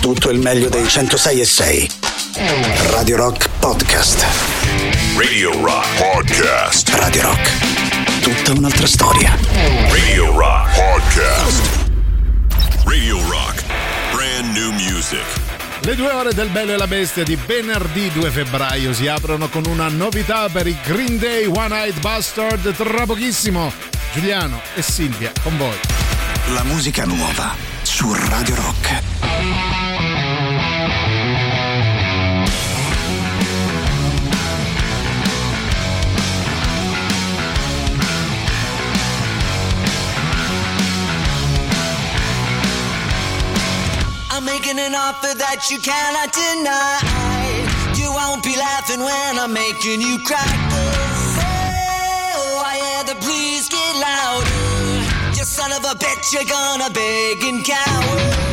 tutto il meglio dei 106 e 6. Radio Rock Podcast. Radio Rock Podcast. Radio Rock. Tutta un'altra storia. Radio Rock Podcast. Radio Rock. Brand new music. Le due ore del Bello e la Bestia di venerdì 2 febbraio si aprono con una novità per i Green Day One Eyed Bastard tra pochissimo. Giuliano e Silvia con voi. La musica nuova su Radio Rock. Making an offer that you cannot deny. You won't be laughing when I'm making you cry. Oh, I hear the please get louder. You son of a bitch, you're gonna beg and cower.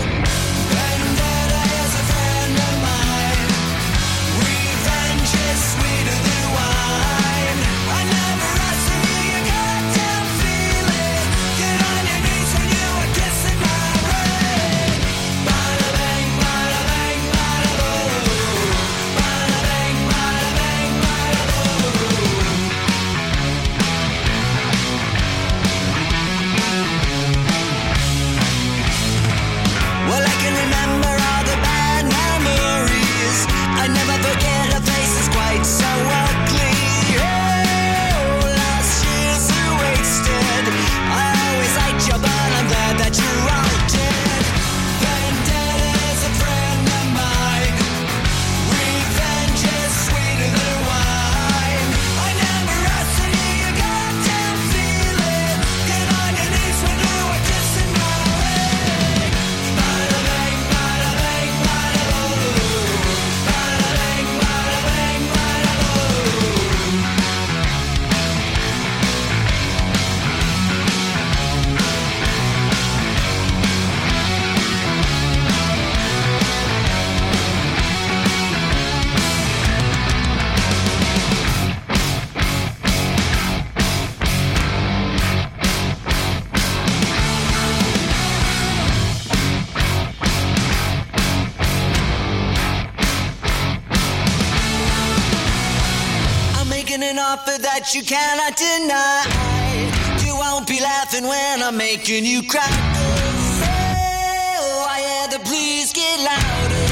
You cannot deny. You won't be laughing when I'm making you cry. Oh, I hear the please get louder.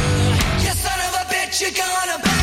You son of a bitch, you're gonna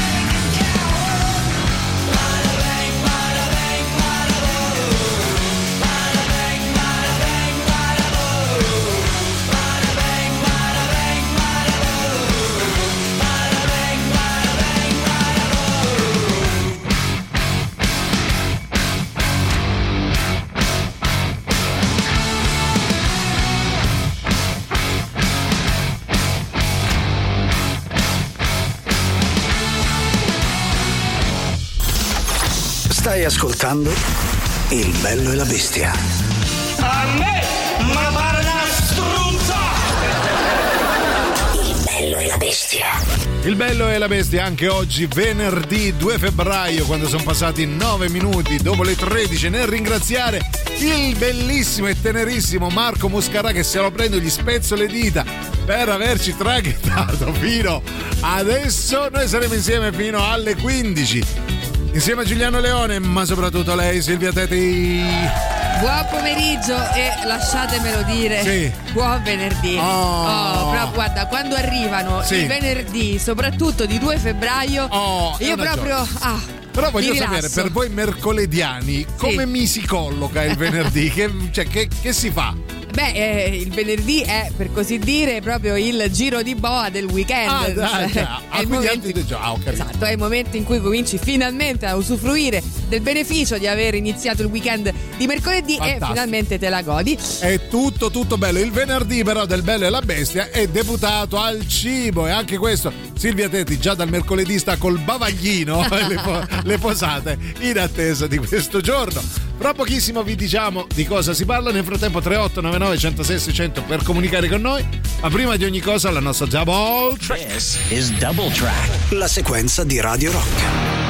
Stai ascoltando Il bello e la bestia. A me, ma pare una struzza! Il bello e la bestia. Il bello e la bestia anche oggi, venerdì 2 febbraio, quando sono passati 9 minuti dopo le 13, nel ringraziare il bellissimo e tenerissimo Marco Muscarà che se lo prendo gli spezzo le dita per averci traghettato fino adesso. Noi saremo insieme fino alle 15. Insieme a Giuliano Leone, ma soprattutto lei, Silvia Teti. Buon pomeriggio e lasciatemelo dire, Sì. buon venerdì. Oh. però guarda, quando arrivano Sì. i venerdì, soprattutto di 2 febbraio, Oh, io proprio... Ah, Però voglio sapere, per voi mercolediani, come mi si colloca il venerdì? che, cioè, che, che si fa? Beh, eh, il venerdì è per così dire proprio il giro di boa del weekend. Ah, dai, Cioè, già. è Ah, il momento ah, capito. Esatto, è il momento in cui cominci finalmente a usufruire del beneficio di aver iniziato il weekend di mercoledì Fantastico. e finalmente te la godi. È tutto, tutto bello. Il venerdì, però, del Bello e la Bestia è deputato al cibo. E anche questo, Silvia Tetti, già dal mercoledì sta col bavaglino le, po- le posate in attesa di questo giorno. Fra pochissimo vi diciamo di cosa si parla. Nel frattempo, 3899 106 600 per comunicare con noi. Ma prima di ogni cosa, la nostra double track. This is Double Track. La sequenza di Radio Rock.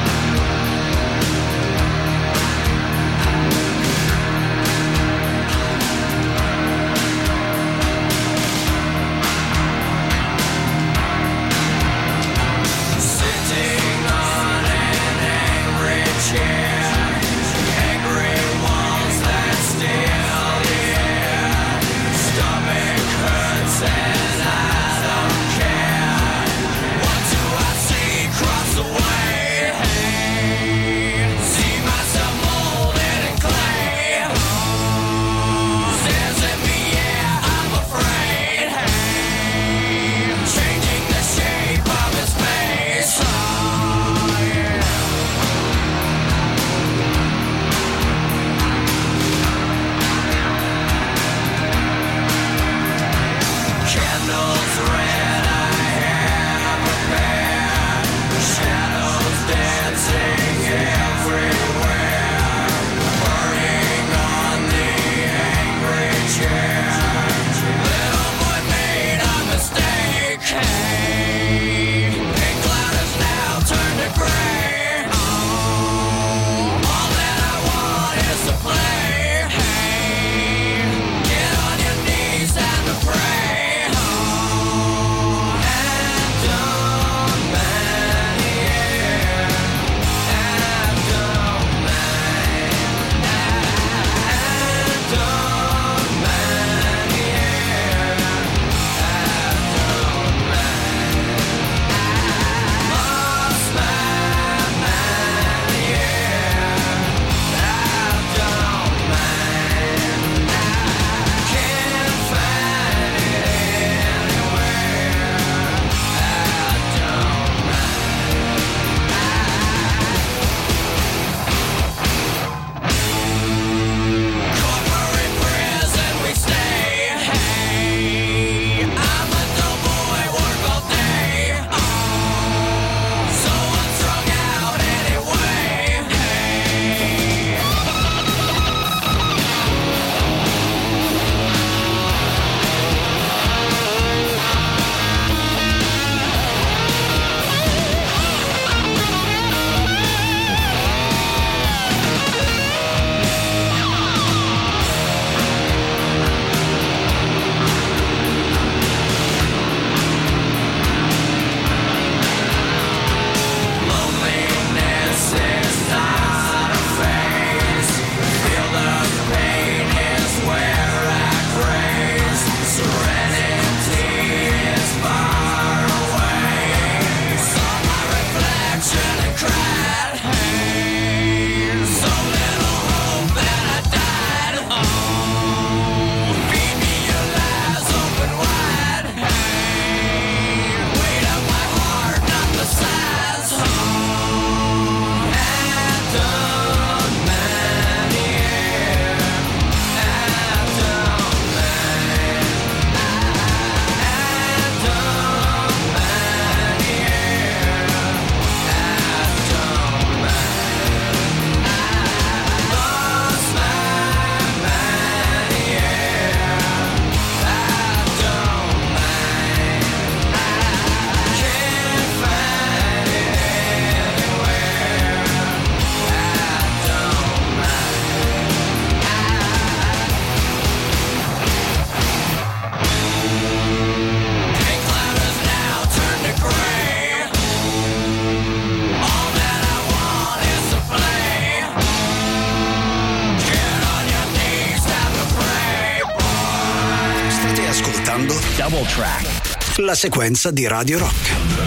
Sequenza di Radio Rock.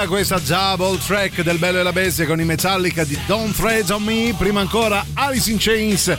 Bella questa double track del Bello e la Bestia con i Metallica di Don't Tread on Me, prima ancora Alice in Chains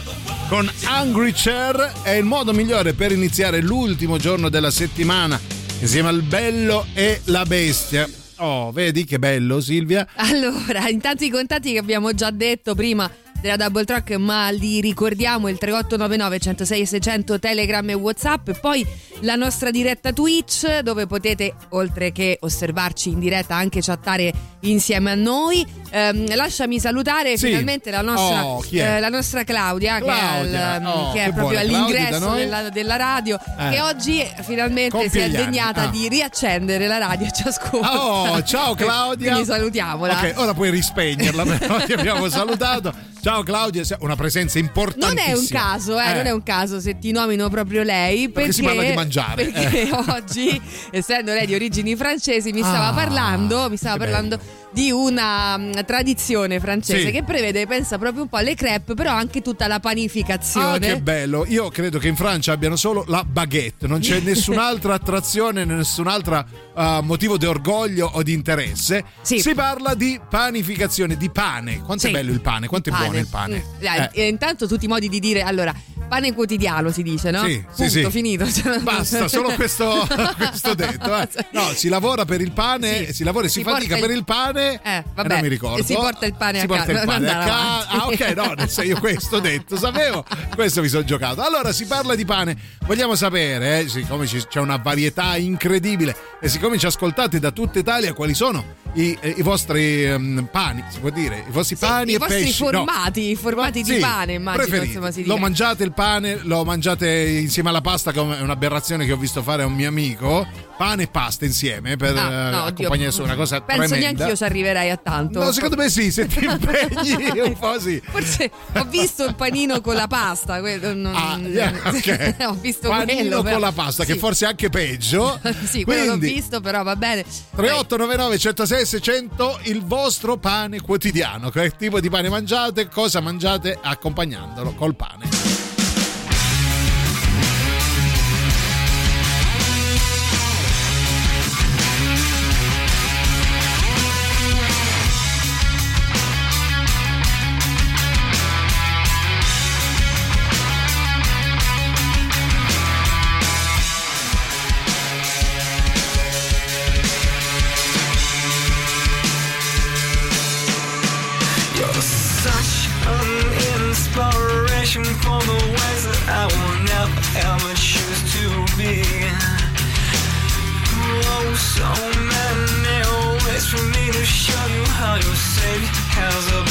con Hungry Chair è il modo migliore per iniziare l'ultimo giorno della settimana insieme al Bello e la Bestia. Oh, vedi che bello Silvia? Allora, intanto i contatti che abbiamo già detto prima della Double Track, ma li ricordiamo il 3899 106 600 Telegram e Whatsapp e poi la nostra diretta Twitch dove potete oltre che osservarci in diretta anche chattare insieme a noi. Ehm, lasciami salutare Sì. finalmente la nostra, Oh, è? eh, la nostra Claudia, Claudia, che è, il- oh, che è che proprio buona. All'ingresso della, della radio Eh. che oggi finalmente si Compie è gli anni. degnata Ah. di riaccendere la radio e ci ascolta. Oh, ciao Claudia. Quindi salutiamola. Ok, ora puoi rispegnerla, però ti abbiamo salutato. Ciao Claudia, una presenza Non importantissima. è un caso, eh, non è un caso se ti nomino proprio lei. Perché, Perché si parla di mangiare, Perché eh. oggi, essendo lei di origini francesi, mi stava Ah, parlando, mi stava parlando di una mm, tradizione francese Sì. che prevede, pensa proprio un po' alle crepe, però anche tutta la panificazione. Ah, che bello! Io credo che in Francia abbiano solo la baguette, non c'è nessun'altra attrazione, nessun'altra uh, motivo di orgoglio o di interesse. Sì. Si parla di panificazione, di pane. Quanto Sì. è bello il pane, quanto è buono il pane. Mm. Eh, intanto tutti i modi di dire, allora, pane quotidiano si dice, no? Sì, sì, Punto, sì. finito. Cioè, Basta, solo questo, questo detto. eh. No, si lavora per il pane, Sì. si lavora e si, Si fatica porta per il- il pane. Eh, e vabbè, non mi ricordo. e si porta il pane Si a porta casa, il non pane a casa. Ah, ok, no, nel senso io questo detto, sapevo. Questo mi sono giocato. Allora si parla di pane. vogliamo sapere, eh, siccome c'è una varietà incredibile e siccome ci ascoltate da tutta Italia, quali sono i, eh, i vostri ehm, pani, si può dire, i vostri Sì, pani i e vostri pesci? No. formati, formati di Sì, pane, immagino, insomma, si Lo dica. mangiate il pane, lo mangiate insieme alla pasta, come è un'aberrazione che ho visto fare a un mio amico. Pane e pasta insieme per Ah, eh, no, oddio. accompagnare su una cosa Penso tremenda. neanche io ci arriverei a tanto. No, secondo me sì, se ti impegni un po' sì. Forse ho visto il panino con la pasta. quello non- Ah, yeah, ok. ho visto Panino quello. con però- la pasta, che sì. forse è anche peggio. sì, quello l'ho Quindi, visto, però va bene. 3899 106 600 il vostro pane quotidiano. Che tipo di pane mangiate? Cosa mangiate accompagnandolo col pane? So many ways for me to show you how your Savior has abandoned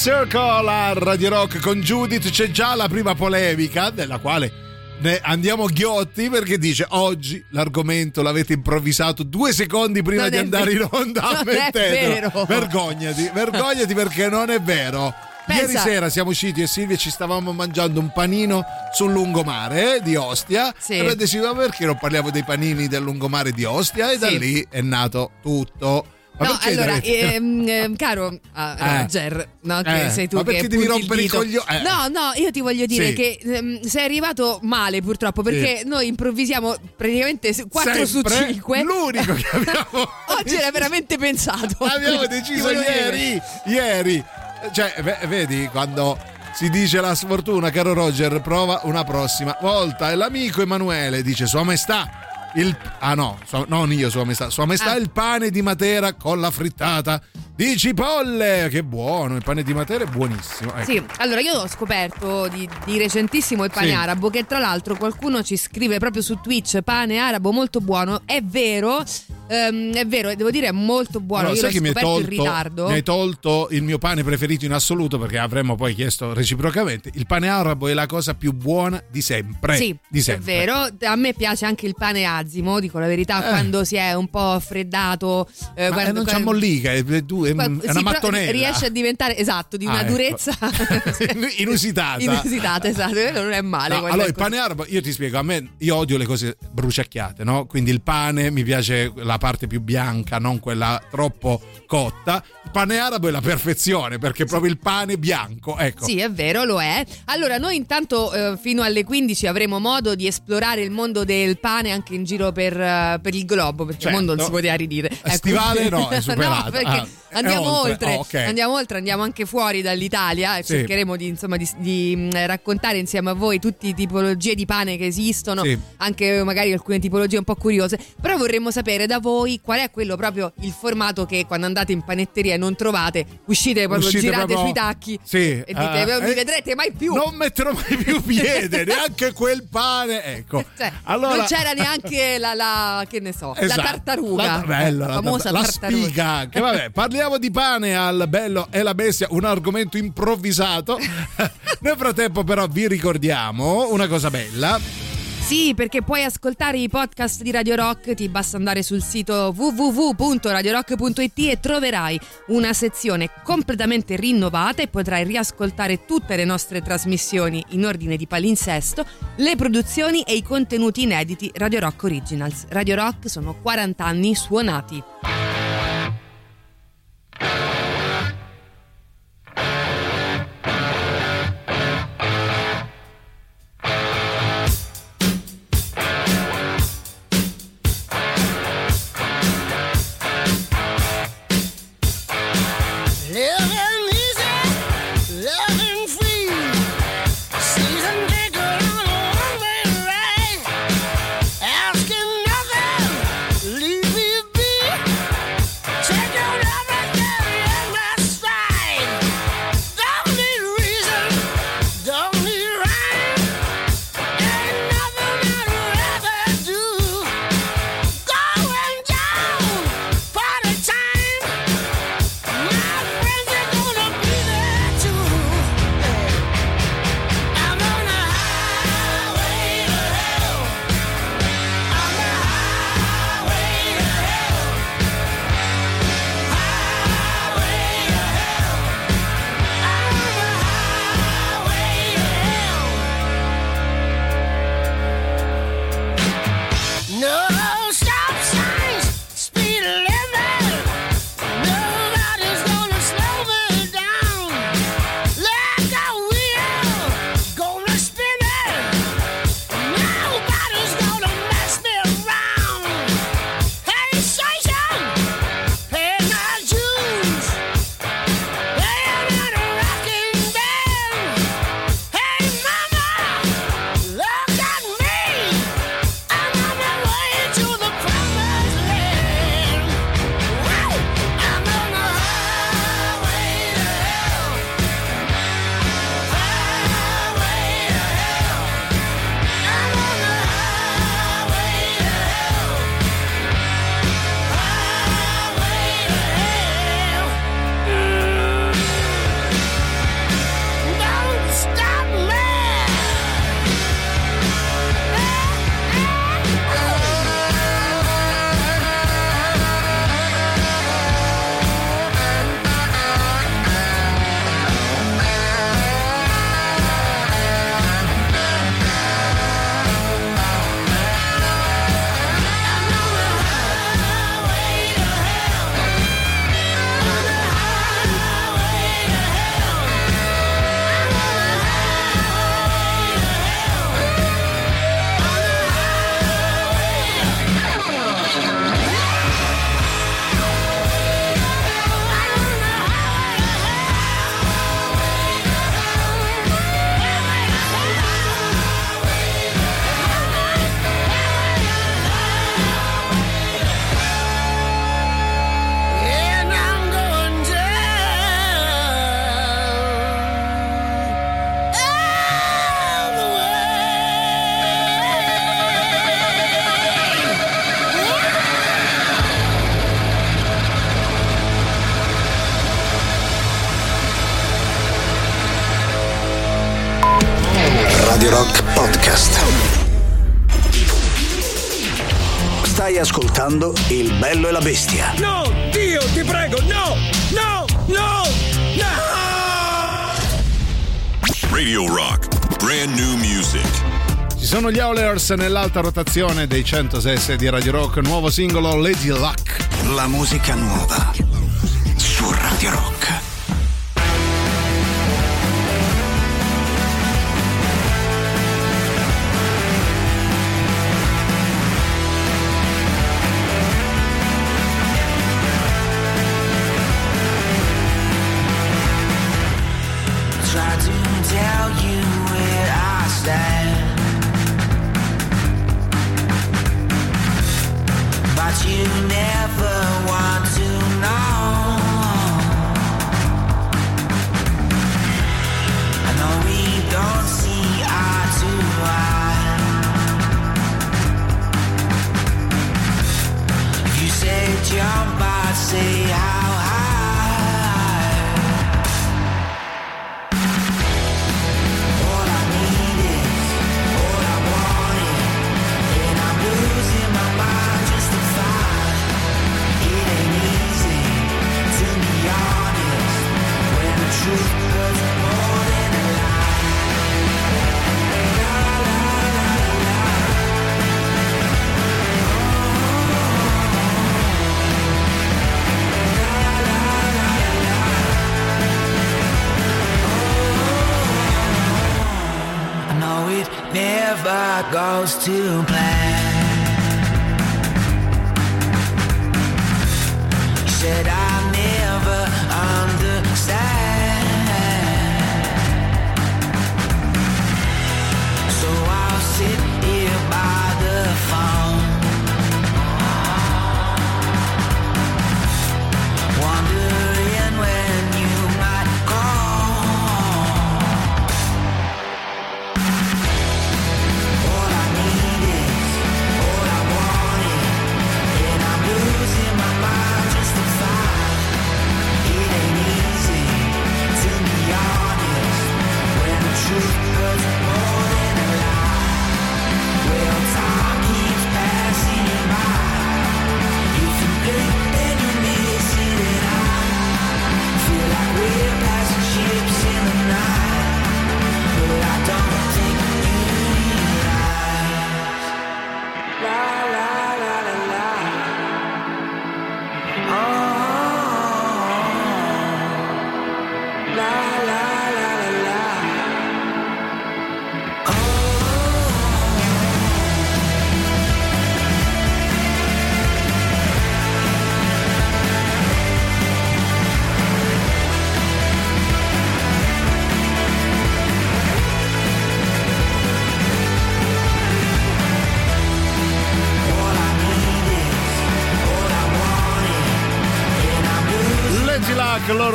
Circle a Radio Rock con Judith c'è già la prima polemica della quale ne andiamo ghiotti perché dice oggi l'argomento l'avete improvvisato due secondi prima Non di andare in vero. onda Non è ammettetelo. vergognati vergognati perché non è vero Pensa- Ieri sera siamo usciti e Silvia ci stavamo mangiando un panino sul lungomare eh, di Ostia Sì. e abbiamo deciso "Ma perché non parliamo dei panini del lungomare di Ostia e da Sì. lì è nato tutto Ma No, allora, ehm, ehm, caro ah, Eh. Roger, no, che Eh, sei tu ma che perché devi il rompere i dito. coglio- eh. No, no, io ti voglio dire Sì. che ehm, sei arrivato male purtroppo perché noi improvvisiamo praticamente 4 su Sempre 5. L'unico che abbiamo Oggi era veramente pensato. Abbiamo deciso ieri, ieri. Cioè, ve- vedi quando si dice la sfortuna, caro Roger, prova una prossima volta. E l'amico Emanuele dice: Sua Maestà. Il, ah no, sua- non io, Sua Maestà. Sua Maestà Ah. il pane di Matera con la frittata di cipolle. Che buono, il pane di Matera è buonissimo. Ecco. Sì, allora io ho scoperto di, di recentissimo il pane Sì. arabo che tra l'altro qualcuno ci scrive proprio su Twitch pane arabo molto buono. È vero, ehm, è vero, devo dire è molto buono. Allora, io sai l'ho che mi hai, scoperto tolto, in ritardo. mi hai tolto il mio pane preferito in assoluto perché avremmo poi chiesto reciprocamente. Il pane arabo è la cosa più buona di sempre. Sì, di è sempre. vero. A me piace anche il pane azimo, dico la verità, Eh. quando si è un po' freddato. eh, Ma quando- non quando- mollica, è, è è una sì, mattonella. riesce a diventare esatto di Ah, una ecco. durezza Inusitata. inusitata esatto quello non è male No, allora è il pane arabo, io ti spiego, a me io odio le cose bruciacchiate, no? Quindi il pane mi piace la parte più bianca, non quella troppo cotta. Il pane arabo è la perfezione perché è proprio il pane bianco, ecco. Sì, è vero, lo è. Allora, noi intanto eh, fino alle 15 avremo modo di esplorare il mondo del pane anche in giro per, eh, per il globo, perché Certo. il mondo non si poteva ridire. Ecco. Stivale no, è superato. no, perché Ah, andiamo oltre. oltre, Oh, ok. andiamo oltre, andiamo anche fuori dall'Italia e Sì. cercheremo di, insomma, di, di, mh, raccontare insieme a voi tutte le tipologie di pane che esistono, Sì. anche magari alcune tipologie un po' curiose, però vorremmo sapere da voi qual è quello proprio il formato che quando andate in panetteria e non trovate, uscite proprio Uscite girate proprio- sui tacchi Sì, e dite eh, "Non mi eh, vedrete mai più. Non metterò mai più piede, neanche quel pane. Ecco. Cioè, allora, non c'era neanche la, la- che ne so, Esatto. la tartaruga. La, bello, la famosa la tartaruga. spiga anche. Vabbè, parliamo di pane al bello e la bestia, un argomento improvvisato. Nel frattempo, però, vi ricordiamo una cosa bella. Sì, perché puoi ascoltare i podcast di Radio Rock, ti basta andare sul sito www.radiorock.it e troverai una sezione completamente rinnovata e potrai riascoltare tutte le nostre trasmissioni in ordine di palinsesto, le produzioni e i contenuti inediti Radio Rock Originals. Radio Rock sono 40 anni suonati. Ascoltando Il bello e la bestia. No, Dio, ti prego, no! No! No! No! Radio Rock. Brand new music. Ci sono gli Howlers nell'alta rotazione dei 106 di Radio Rock, nuovo singolo Lady Luck. La musica nuova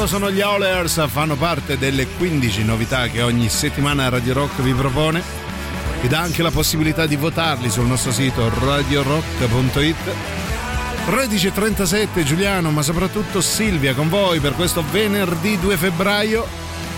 sono gli Howlers, fanno parte delle 15 novità che ogni settimana Radio Rock vi propone. Vi dà anche la possibilità di votarli sul nostro sito radiorock.it. 13.37 Giuliano, ma soprattutto Silvia con voi per questo venerdì 2 febbraio.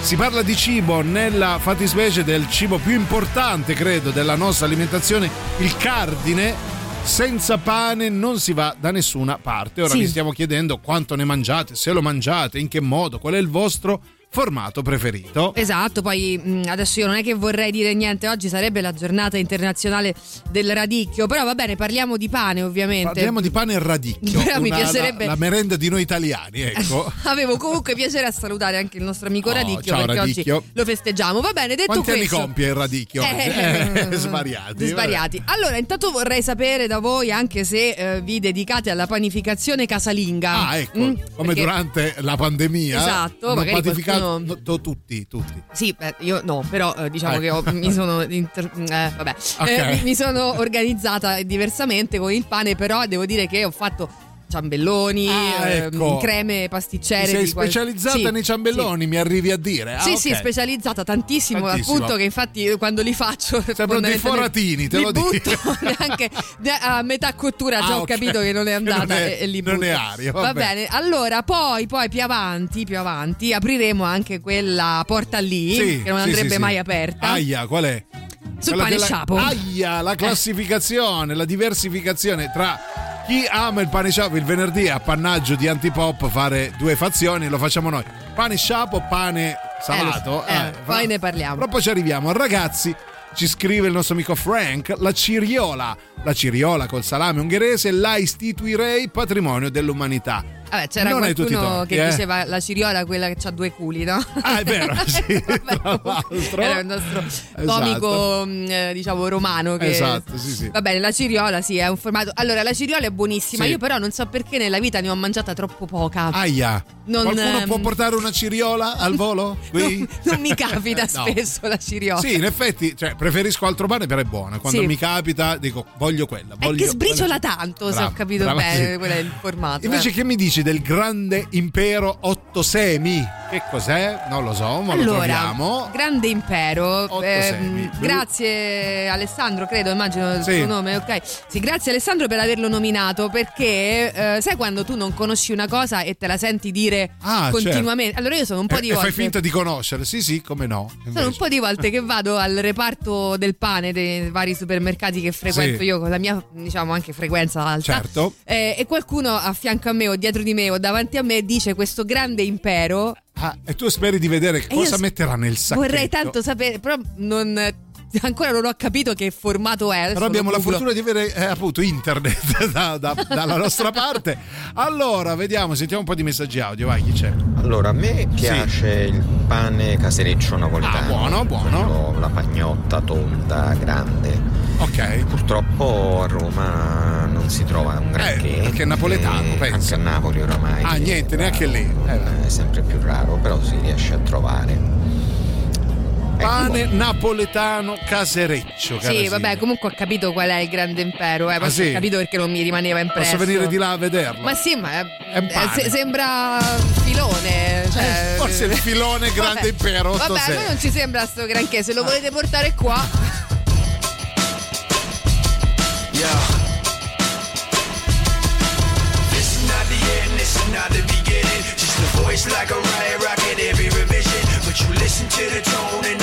Si parla di cibo nella fattispecie del cibo più importante, credo, della nostra alimentazione, il cardine. Senza pane non si va da nessuna parte. Ora Sì. vi stiamo chiedendo quanto ne mangiate, se lo mangiate, in che modo, qual è il vostro formato preferito. Esatto, poi mh, adesso io non è che vorrei dire niente, oggi sarebbe la giornata internazionale del radicchio, però va bene, parliamo di pane ovviamente. Parliamo di pane e radicchio, Però mi una- piacerebbe- la, la merenda di noi italiani, ecco. Avevo comunque piacere a salutare anche il nostro amico Oh, Radicchio ciao, perché Radicchio. oggi lo festeggiamo. Va bene, detto Quanti anni questo. compie il radicchio? Eh, Eh, svariati. Svariati. Allora, intanto vorrei sapere da voi, anche se eh, vi dedicate alla panificazione casalinga. Ah, ecco, Mm, come perché- durante la pandemia. Esatto, magari panificato no, tutti, tutti. Sì, beh, io no, però eh, diciamo Ecco. che ho- mi sono inter- eh, vabbè. Ok. Eh, mi sono organizzata diversamente con il pane, però devo dire che ho fatto ciambelloni, Ah, ehm, ecco. creme Ti pasticcere. sei di qual- specializzata Sì, nei ciambelloni, mi arrivi a dire. Ah, Sì, ok. sì, specializzata tantissimo, Tantissimo. appunto che infatti quando li faccio Sembrano dei foratini, te li lo dico. neanche a metà cottura già Ah, ho ok. capito che non è andata Non è- e, e li non butto. è aria, va bene allora poi, poi più avanti più avanti apriremo anche quella porta lì Sì, che non sì, andrebbe sì, sì. mai aperta Aia, qual è? Sul Quella pane della- sciapo. Aia, la classificazione, la diversificazione tra chi ama il pane sciapo il venerdì è appannaggio di antipop fare due fazioni, lo facciamo noi. Pane sciapo, pane salato. Eh, eh, poi ne parliamo. Però poi ci arriviamo. Ragazzi, ci scrive il nostro amico Frank, la ciriola, la ciriola col salame ungherese la istituirei patrimonio dell'umanità. Vabbè, c'era Non qualcuno che eh. diceva la ciriola quella che ha due culi, no? Ah, è vero, sì, Vabbè. Era il nostro Esatto. comico, mh, eh, diciamo, romano. Che... Esatto, sì, sì. Va bene, la ciriola sì, è un formato. Allora, la ciriola è buonissima. Sì. Io però non so perché nella vita ne ho mangiata troppo poca. Aia. Non, Qualcuno ehm, può portare una ciriola al volo? Qui? Non, non mi capita No. spesso la ciriola. Sì, in effetti, cioè, preferisco altro pane, però è buona. Quando Sì. mi capita, dico, voglio quella. È voglio che sbriciola quella- tanto, se Brava, ho capito brava, bene, sì. quello è il formato. Invece, eh. che mi dici del grande impero Otto Semi? Che cos'è? Non lo so, ma lo allora, troviamo. grande impero. Ehm, semi. grazie Alessandro, credo, immagino il Sì. suo nome, ok. Sì, grazie Alessandro per averlo nominato perché eh, sai quando tu non conosci una cosa e te la senti dire Ah, continuamente. Allora io sono un po' E- di e volte fai finta di conoscere, sì, sì, come no. sono un invece. po' di volte che vado al reparto del pane dei vari supermercati che frequento Sì. io con la mia, diciamo, anche frequenza alta. Certo. Eh, e qualcuno a fianco a me o dietro di me o davanti a me dice questo grande impero Ah, e tu speri di vedere cosa metterà nel sacchetto. Vorrei tanto sapere, però non, ancora non ho capito che formato è. Però abbiamo la fortuna di avere eh, appunto internet da- da- dalla nostra parte. Allora, vediamo, sentiamo un po' di messaggi audio. Vai, chi c'è? Allora, a me piace il pane casereccio napoletano. Ah, buono, buono. la pagnotta tonda, grande. Ok. Purtroppo a Roma non si trova un granché. Eh, perché è napoletano, penso. Anche a Napoli oramai. Ah, niente, neanche lì. Eh, È sempre più raro, però si riesce a trovare. Ecco. Pane napoletano casereccio. Sì, vabbè, comunque ho capito qual è il grande impero. Eh, Ah, sì? ho capito perché non mi rimaneva impresso. Posso venire di là a vederlo? Ma sì, ma È eh, se- sembra filone. Cioè, Eh, forse il filone grande Vabbè. impero Vabbè, a 86. me non ci sembra sto granché. Se lo volete portare qua. This is not the end, this is not the beginning. Just a voice like a riot rocket every revision. But you listen to the tone and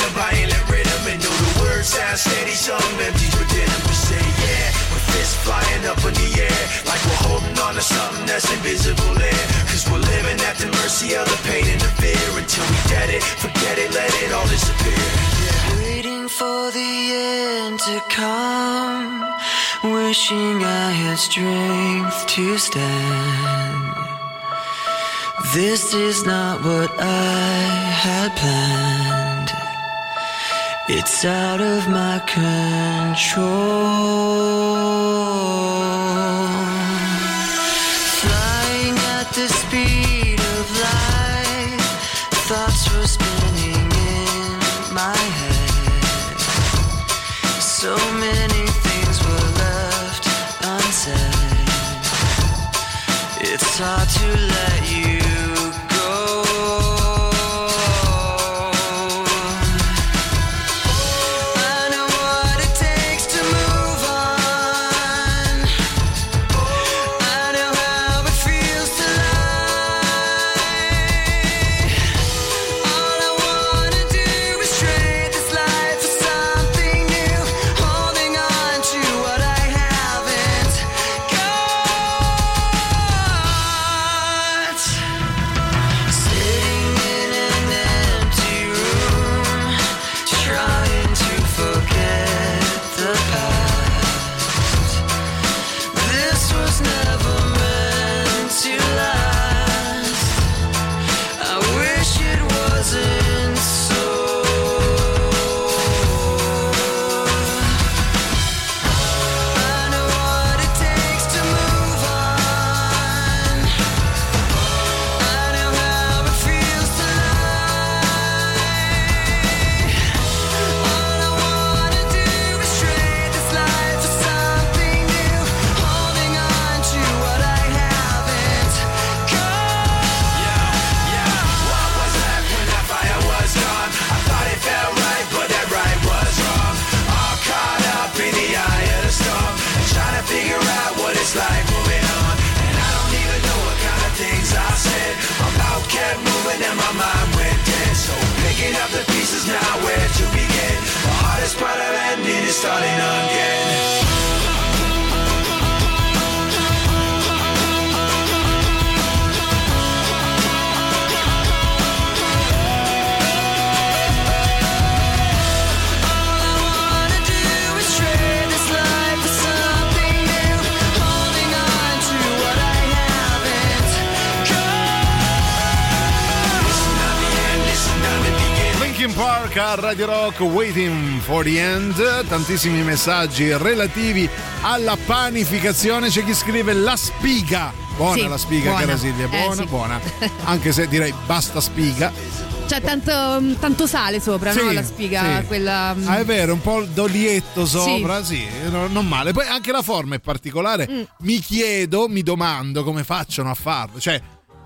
sound steady, some empty within them. We say, yeah, with fists flying up in the air. Like we're holding on to something that's invisible there. Cause we're living at the mercy of the pain and the fear. Until we get it, forget it, let it all disappear. Yeah. Waiting for the end to come, wishing I had strength to stand. This is not what I had planned. It's out of my control. Radio Rock Waiting for the End tantissimi messaggi relativi alla panificazione c'è chi scrive la spiga buona Sì, la spiga buona. cara Silvia Eh, buona sì. buona anche se direi basta spiga C'è tanto, tanto sale sopra, no? Sì, La spiga, sì. quella. mm, Ah, è vero, un po' d'olietto sopra, sì, no- non male. Poi anche la forma è particolare. Mm. Mi chiedo, mi domando come facciano a farlo. Cioè,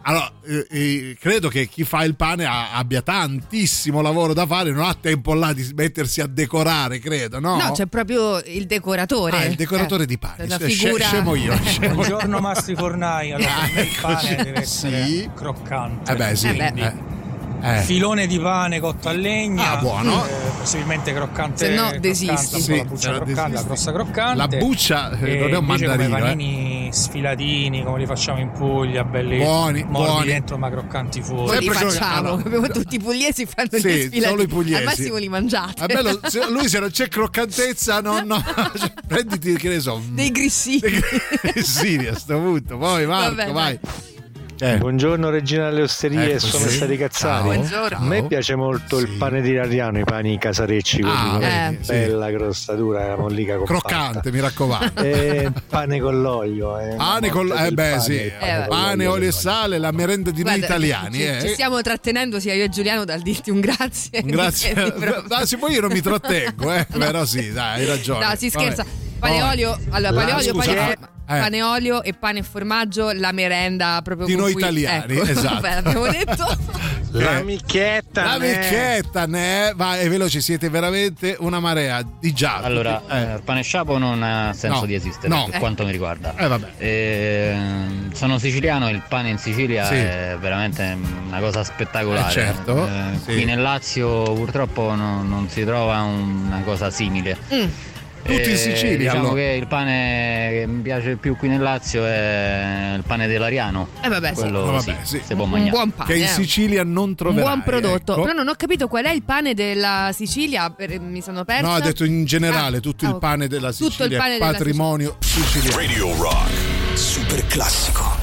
allora, eh, eh, credo che chi fa il pane ha- abbia tantissimo lavoro da fare, non ha tempo là di mettersi a decorare, credo, no? No, c'è proprio il decoratore. Ah, il decoratore Eh, di pane. La Sce- figura. scemo io. scemo io. Buongiorno Mastri Fornai, allora me il pane Eccoci. deve essere Sì. croccante. Eh beh, sì. Eh beh. Eh. Eh. Filone di pane cotto a legna, Ah, buono. eh, possibilmente croccante. Se no, croccante, desisti. po' Sì, la buccia croccante, la desisti. crosta croccante. La buccia eh, non è un mandarino, come eh. Panini sfilatini come li facciamo in Puglia, belli Buoni, morbidi buoni. dentro ma croccanti fuori. Poi li Sempre con- facciamo, allora, tutti i pugliesi fanno Sì, gli sfilati. solo i pugliesi. Al massimo li mangiate. Bello, se- lui se non c'è croccantezza, no, no. Cioè, prenditi, che ne so, Dei grissini. sì, a sto punto. Poi Marco, Vabbè, vai. Eh, Buongiorno Regina alle Osterie, Eccoci. sono Ciao. Cazzari. Buongiorno. A me piace molto il Sì. pane di Lariano, i pani casarecci, Ah, con la vedi, sì. bella crostatura, la mollica croccante, mi raccomando. E pane con l'olio. Eh. Pane con Morte eh beh, pane, sì. il pane pane, l'olio olio e sale, la merenda di noi italiani. Ci, eh. ci stiamo trattenendo sia io e Giuliano dal dirti un grazie. Grazie. Quindi proprio- No, sì, poi io non mi trattengo, eh. però sì, dai, hai ragione. No, si Vabbè. scherza. Pane Vabbè. olio, allora, pane La- olio, scusa, pane, eh. pane olio e pane e formaggio, la merenda proprio Di con noi cui- italiani, ecco, esatto. vabbè, abbiamo detto. La Eh. micchietta. La ne? Vai, è veloce, siete veramente una marea di già. Allora, eh. il pane sciapo non ha senso No, di esistere no. per quanto mi riguarda. Eh, vabbè. Ehm, sono siciliano, il pane in Sicilia Sì. è veramente una cosa spettacolare. Eh, certo, Eh, sì. Qui nel Lazio purtroppo no- non si trova una cosa simile. Mm. Tutti in Eh, Sicilia, Diciamo allora. che il pane che mi piace più qui nel Lazio è il pane dell'Ariano. Eh vabbè, sì. Quello Ah, vabbè, sì, sì. Un mangiare. buon pane. che in eh. Sicilia non un troverai. buon prodotto. ecco. Però non ho capito qual è il pane della Sicilia, mi sono persa. No, ha detto in generale Ah, tutto ah, il pane della Tutto il Sicilia, pane della patrimonio siciliano. Radio Rock. Super classico.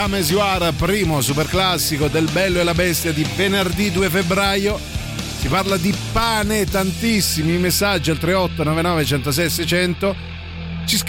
Come As You Are, primo super classico del Bello e la Bestia di venerdì 2 febbraio. Si parla di pane, tantissimi messaggi al 3899 106 600.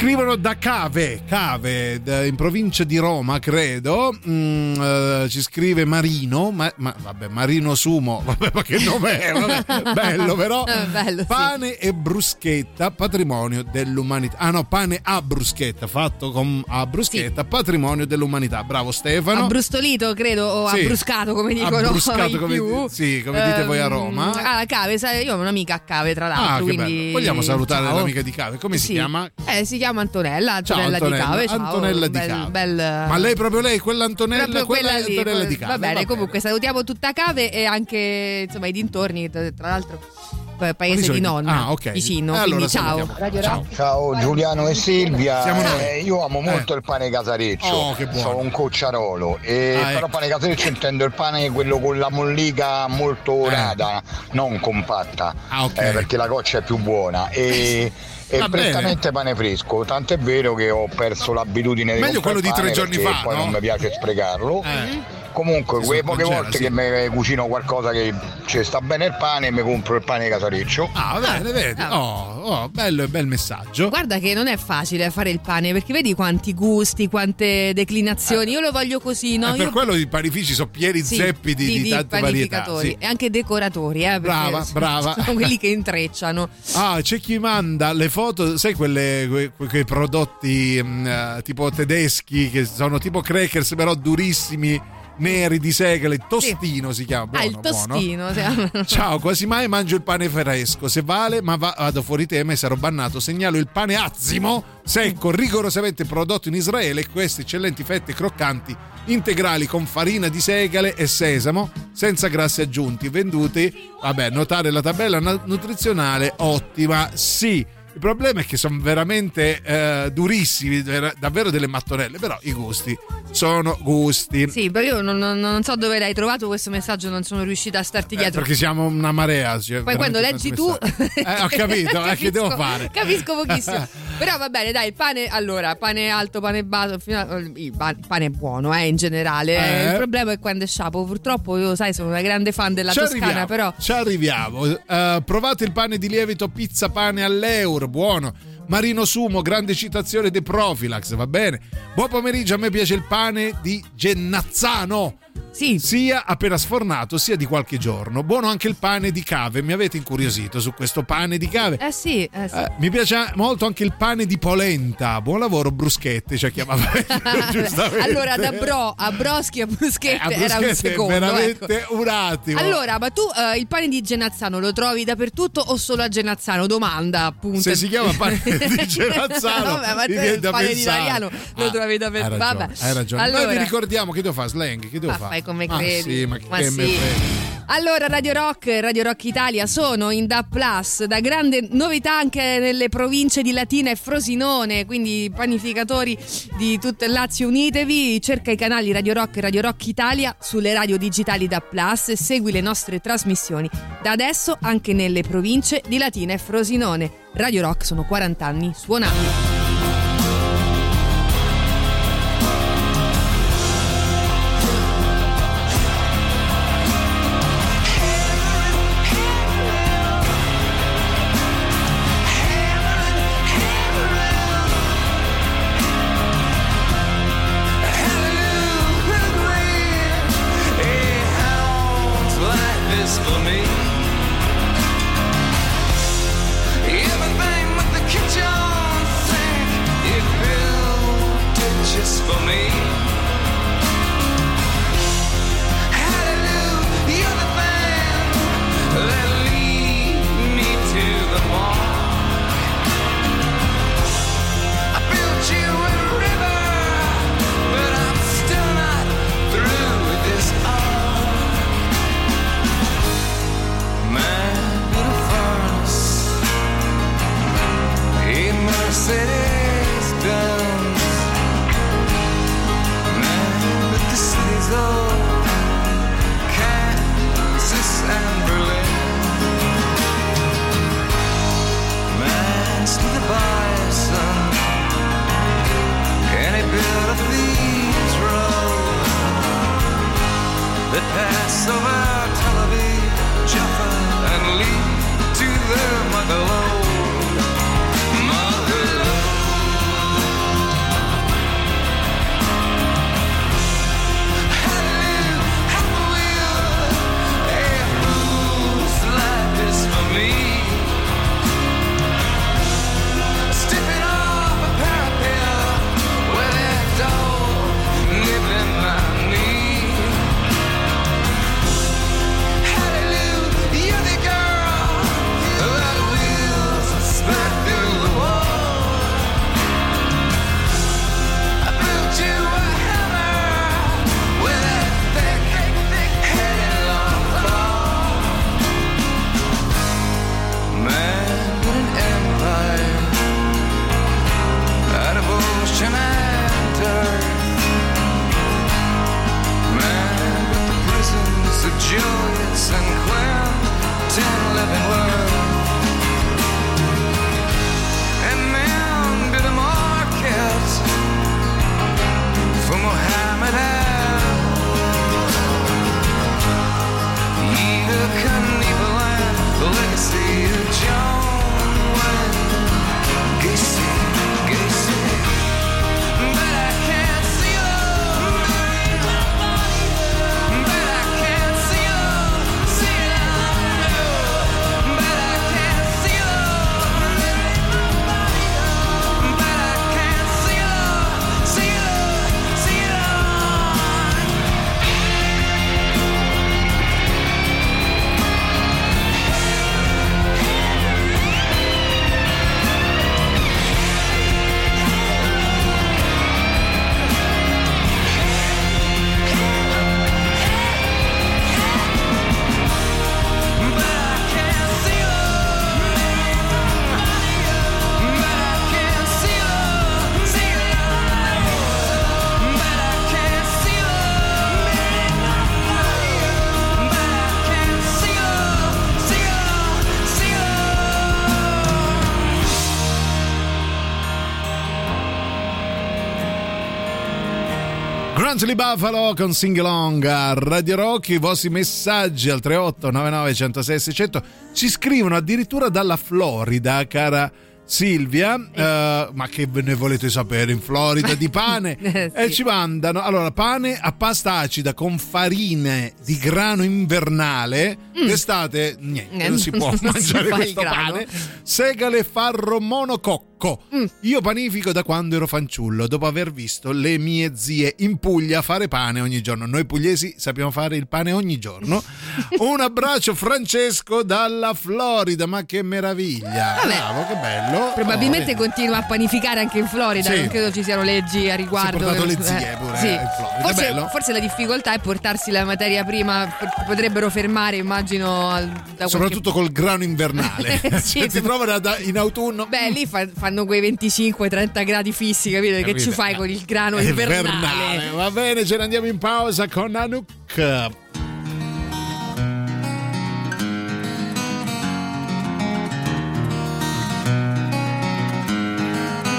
Scrivono da Cave, Cave, in provincia di Roma, credo. Mm, eh, ci scrive Marino, ma, ma- vabbè, Marino Sumo, vabbè, ma che nome è? Vabbè, bello però. Eh, bello, sì. Pane e bruschetta, patrimonio dell'umanità. Ah no, pane a bruschetta, fatto con a bruschetta, patrimonio dell'umanità. Bravo Stefano. Abbrustolito, credo, o Sì. abbruscato, come dicono Abbruscato, come- più. sì, come dite voi a Roma. Ah, Cave, io ho un'amica a Cave, tra l'altro. Ah, quindi... Vogliamo salutare Ciao. l'amica di Cave. Come si Sì. chiama? Eh, si chiama Antonella, Ciao, Antonella, Antonella. di Cave. Ciao. Antonella di bel, Cave. bel- Ma lei proprio lei, quella Antonella, Proprio quella, quella lì, Antonella di Cave. Va bene, va comunque salutiamo tutta Cave e anche insomma i dintorni, tra l'altro pa- paese di nonna, ah, ok. vicino. Eh, allora quindi ciao. Ciao. Ciao Giuliano e Silvia. Eh, io amo molto il pane casareccio, Oh, sono un cocciarolo, e Ah, però ecco. pane casareccio intendo il pane quello con la mollica molto rada, non compatta, Eh. Ah, ok. eh, perché la coccia è più buona e, e Va bene. prettamente pane fresco, tant'è vero che ho perso l'abitudine di Meglio quello di tre giorni fa, poi no? non mi piace sprecarlo. Eh. Comunque, quelle poche volte sì. che mi cucino qualcosa che ci sta bene il pane, mi compro il pane casareccio. Ah, bene, vedi. Ah. Oh, oh, bello e bel messaggio. Guarda che non è facile fare il pane perché vedi quanti gusti, quante declinazioni. Io lo voglio così, no? Eh, per Io- quello i panifici sono pieni Sì, zeppi di, di tante varietà. panificatori sì. e anche decoratori, eh, perché Brava, sono- brava. Sono quelli che intrecciano. Ah, c'è chi manda le foto, sai quelle, que- que- quei prodotti mm, eh, tipo tedeschi che sono tipo crackers però durissimi, neri di segale, tostino si chiama. ah, Buono, il buono. tostino. sì. Ciao, quasi mai mangio il pane fresco. Se vale, ma va- vado fuori tema e sarò bannato. Segnalo il pane azzimo, secco, rigorosamente prodotto in Israele. Queste eccellenti fette croccanti, integrali con farina di segale e sesamo, senza grassi aggiunti, venduti. Vabbè, notare la tabella na- nutrizionale ottima. Sì. Il problema è che sono veramente eh, durissimi, davvero delle mattonelle, però i gusti sono gusti. Sì, però io non, non- non so dove l'hai trovato questo messaggio, non sono riuscita a starti Eh, dietro. perché siamo una marea. cioè, Poi quando leggi tu. Eh, ho capito, eh, che devo fare? Capisco pochissimo. Però va bene, dai, il pane, allora, pane alto, pane basso, il pa- il pane è buono, eh, in generale. Eh. Il problema è quando è sciapo. Purtroppo io, sai, sono una grande fan della Ci Toscana, arriviamo, però Ci arriviamo. Eh, provate il pane di lievito pizza pane all'euro, buono. Marino Sumo, grande citazione di Profilax, va bene. Buon pomeriggio, a me piace il pane di Gennazzano. Sì. Sia appena sfornato, sia di qualche giorno. Buono anche il pane di cave. Mi avete incuriosito su questo pane di cave. Eh sì, eh sì. Eh, mi piace molto anche il pane di polenta. Buon lavoro, bruschetti, ci ha chiamato. giustamente. allora, da Bro a Broschi a Bruschetti Eh, a era un secondo. veramente ecco. un attimo. Allora, ma tu eh, il pane di Genazzano lo trovi dappertutto o solo a Genazzano? Domanda, appunto. Se si chiama pane di Genazzano, Vabbè, ma te il pane pensare. italiano lo Ah, trovi dappertutto. Hai ragione, hai ragione. Allora, Noi vi ricordiamo che devo fare slang, che devo Ma fare? fai come Ah, credi. sì, ma che Ma me sì. Allora, Radio Rock e Radio Rock Italia sono in DAP Plus, da grande novità anche nelle province di Latina e Frosinone, quindi panificatori di tutto il Lazio unitevi, cerca i canali Radio Rock e Radio Rock Italia sulle radio digitali DAP Plus e segui le nostre trasmissioni. Da adesso anche nelle province di Latina e Frosinone. Radio Rock sono 40 anni suonati. Grangely Buffalo con Sing Along a Radio Rock. I vostri messaggi al 38 99 106 600 ci scrivono addirittura dalla Florida, cara Silvia. eh, ma che ne volete sapere in Florida di pane? Eh, E sì. ci mandano allora pane a pasta acida con farine di grano invernale. D'estate niente, Mm. Eh, non si può non si mangiare il questo pane. Segale farro monococco. Mm. Io panifico da quando ero fanciullo, dopo aver visto le mie zie in Puglia fare pane ogni giorno. Noi pugliesi sappiamo fare il pane ogni giorno. Un abbraccio Francesco dalla Florida, ma che meraviglia! Vabbè. Bravo, che bello. Probabilmente Oh, continua a panificare anche in Florida, Sì. non credo ci siano leggi a riguardo. Si le Eh, zie pure, sì. eh, in Florida, Forse, forse la difficoltà è portarsi la materia prima, potrebbero fermare, immagino, da qualche Soprattutto col grano invernale. Sì, Se ti trovano in autunno. Beh, lì fa- fanno quei 25-30 gradi fissi, capito? Che Capito? ci fai con il grano È invernale? invernale. Va bene, ce ne andiamo in pausa con Anouk.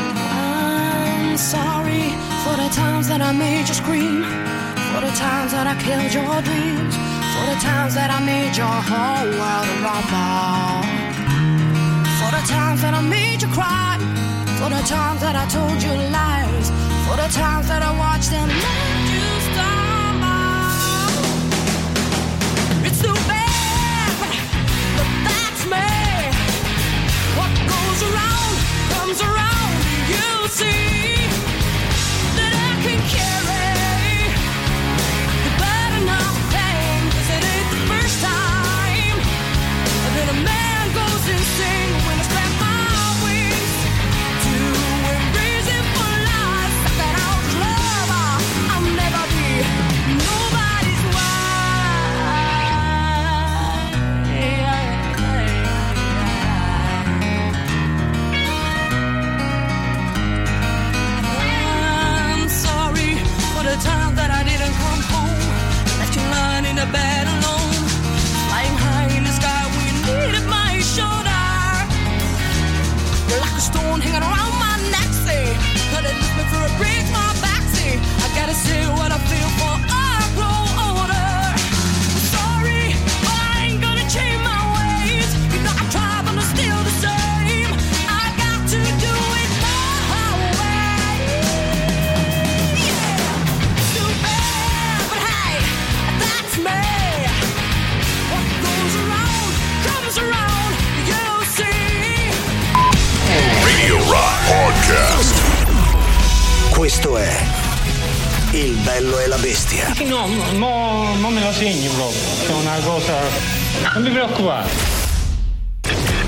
I'm sorry for the times that I made you scream, for the times that I killed your dreams, for the times that I made your whole world rumble, for the times that I made for the times that I told you lies, for the times that I watched them let you stumble. It's too bad, but that's me. What goes around comes around. You see Questo è Il bello e la bestia. No, mo, mo me lo segni proprio. È una cosa. Non mi preoccupare.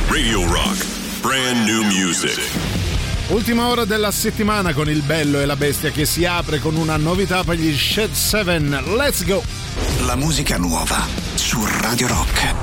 Radio Rock. Brand new music. Ultima ora della settimana con il bello e la bestia che si apre con una novità per gli Shed 7. Let's go! La musica nuova su Radio Rock.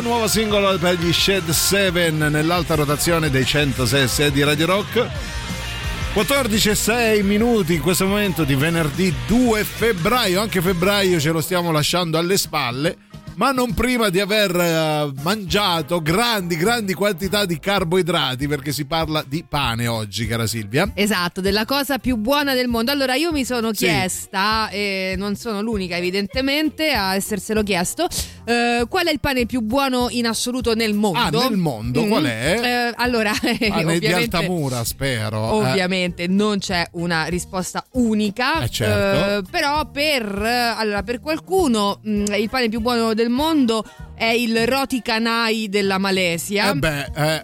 Nuovo singolo per gli Shed 7 nell'alta rotazione dei 106 di Radio Rock. 14 e 6 minuti in questo momento di venerdì 2 febbraio, anche febbraio ce lo stiamo lasciando alle spalle, ma non prima di aver eh, mangiato grandi, grandi quantità di carboidrati, perché si parla di pane oggi, cara Silvia. Esatto, della cosa più buona del mondo. Allora, io mi sono Sì. chiesta, e non sono l'unica evidentemente a esserselo chiesto, eh, qual è il pane più buono in assoluto nel mondo? Ah, nel mondo, qual è? Eh, allora, Pane di Altamura, spero. eh. ovviamente non c'è una risposta unica, Eh, certo. eh, però per, eh, allora, per qualcuno mh, il pane più buono del mondo è il roti canai della Malesia. Eh beh, eh,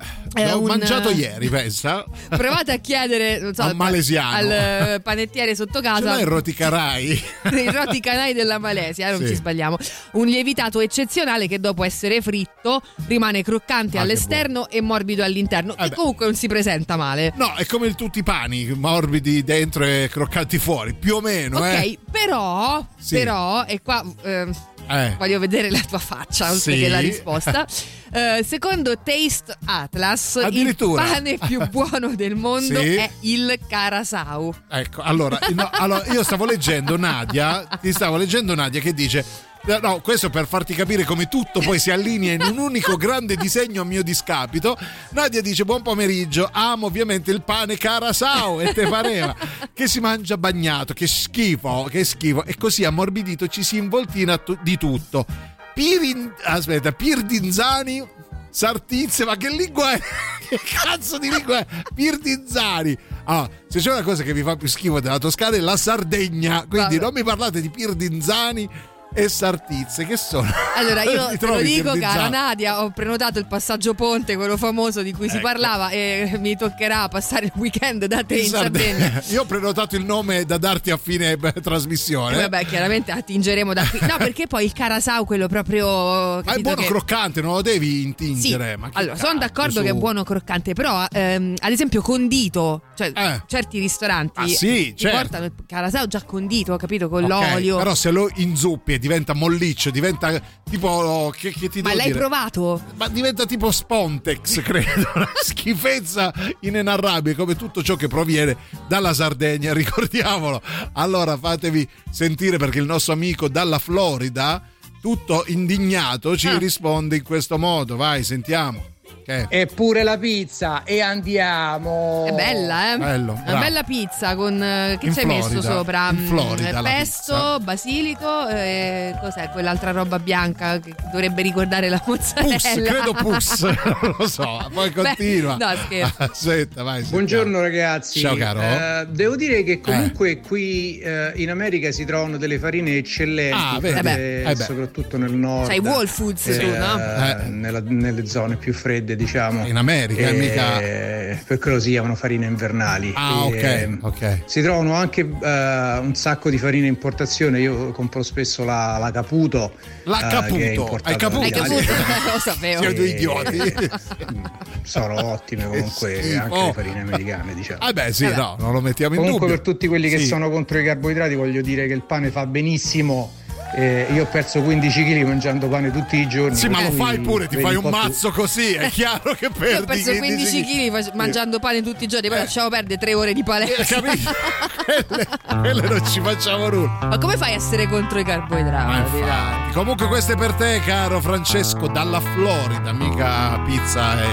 l'ho un- mangiato ieri, pensa. Provate a chiedere non so, Al malesiano. al eh, panettiere sotto Ce casa l'hai il roticarai? i roti canai della Malesia, eh, non Sì. ci sbagliamo. Un lievitato eccezionale che dopo essere fritto rimane croccante Ah, all'esterno e morbido all'interno. e beh. comunque non si presenta male. No, è come il tutti i pani, morbidi dentro e croccanti fuori, più o meno, Ok, eh. però, Sì. però, e qua ehm, Eh. voglio vedere la tua faccia oltre Sì. che la risposta. Eh, secondo Taste Atlas, il pane più buono del mondo Sì. è il carasau. Ecco, allora, no, allora, io stavo leggendo Nadia, ti stavo leggendo Nadia che dice No, questo per farti capire come tutto poi si allinea in un unico grande disegno a mio discapito. Nadia dice: Buon pomeriggio, amo ovviamente il pane carasau. E te pareva che si mangia bagnato, che schifo, che schifo. E così ammorbidito ci si involtina tu- di tutto. Pirin, aspetta, Pirdinzani, Sartizze, ma che lingua è? Che cazzo di lingua è? Pirdinzani. Ah, se c'è una cosa che vi fa più schifo della Toscana è la Sardegna. Quindi Vabbè. non mi parlate di Pirdinzani e Sartizze, che sono. Allora io te lo dico, cara Nadia, ho prenotato il passaggio ponte, quello famoso di cui si Ecco. parlava, e mi toccherà passare il weekend da te in, In Sardegna. Sardegna. Io ho prenotato il nome da darti a fine trasmissione. E vabbè, chiaramente attingeremo da qui. No, perché poi il carasau, quello proprio. Ma è capito buono che- croccante, non lo devi Sì, intingere. Che allora sono d'accordo che è su. buono croccante, però ehm, ad esempio condito, cioè certi ristoranti Ah, sì, certo. portano il carasau già condito, capito, con Ok, l'olio. Però se lo inzuppi diventa molliccio, diventa tipo che, che ti Ma l'hai dire? provato? Ma diventa tipo Spontex, credo, una schifezza inenarrabile come tutto ciò che proviene dalla Sardegna, ricordiamolo. Allora fatevi sentire perché il nostro amico dalla Florida, tutto indignato, ci Ah. risponde in questo modo. Vai, sentiamo. Che? Eppure la pizza e andiamo. È bella, eh? Bello, Una bravo. bella pizza con eh, che ci hai messo sopra? in Mm, Florida pesto, pizza. basilico, e cos'è quell'altra roba bianca che dovrebbe ricordare la mozzarella? Pus, credo pus, non lo so, poi Beh, continua. no, scherzo. Aspetta, vai. sentiamo. Buongiorno ragazzi. Ciao, caro. Eh, devo dire che comunque qui eh, in America si trovano delle farine eccellenti, Ah, Eh beh, eh beh. soprattutto nel nord. C'hai Whole Foods tu, no? eh, nella- nelle zone più fredde, diciamo. In America, Eh, mica- Per quello si chiamano farine invernali. Ah, ok, Eh, ok. Si trovano anche eh, un sacco di farine in importazione. Io compro spesso la, la Caputo. La eh, Caputo. Hai Caputo? Hai caputo? Lo sapevo. Siamo due idioti. Sono ottime comunque anche le farine americane, diciamo. Ah beh, sì, Vabbè. no, non lo mettiamo in Comunque dubbio. per tutti quelli che Sì. sono contro i carboidrati voglio dire che il pane fa benissimo. Eh, io ho perso 15 kg mangiando pane tutti i giorni. Sì, ma lo fai pure, ti fai un po' più- mazzo così, è chiaro che perdi Io ho perso 15 chili. kg mangiando pane tutti i giorni, poi lasciamo perdere tre ore di Eh, palestra. capito? quelle, quelle non ci facciamo nulla. Ma come fai a essere contro i carboidrati? Comunque questo è per te, caro Francesco, dalla Florida, mica pizza e,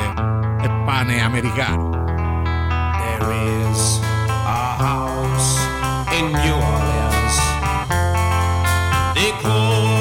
e pane americano. There is a house in New Orleans. cold.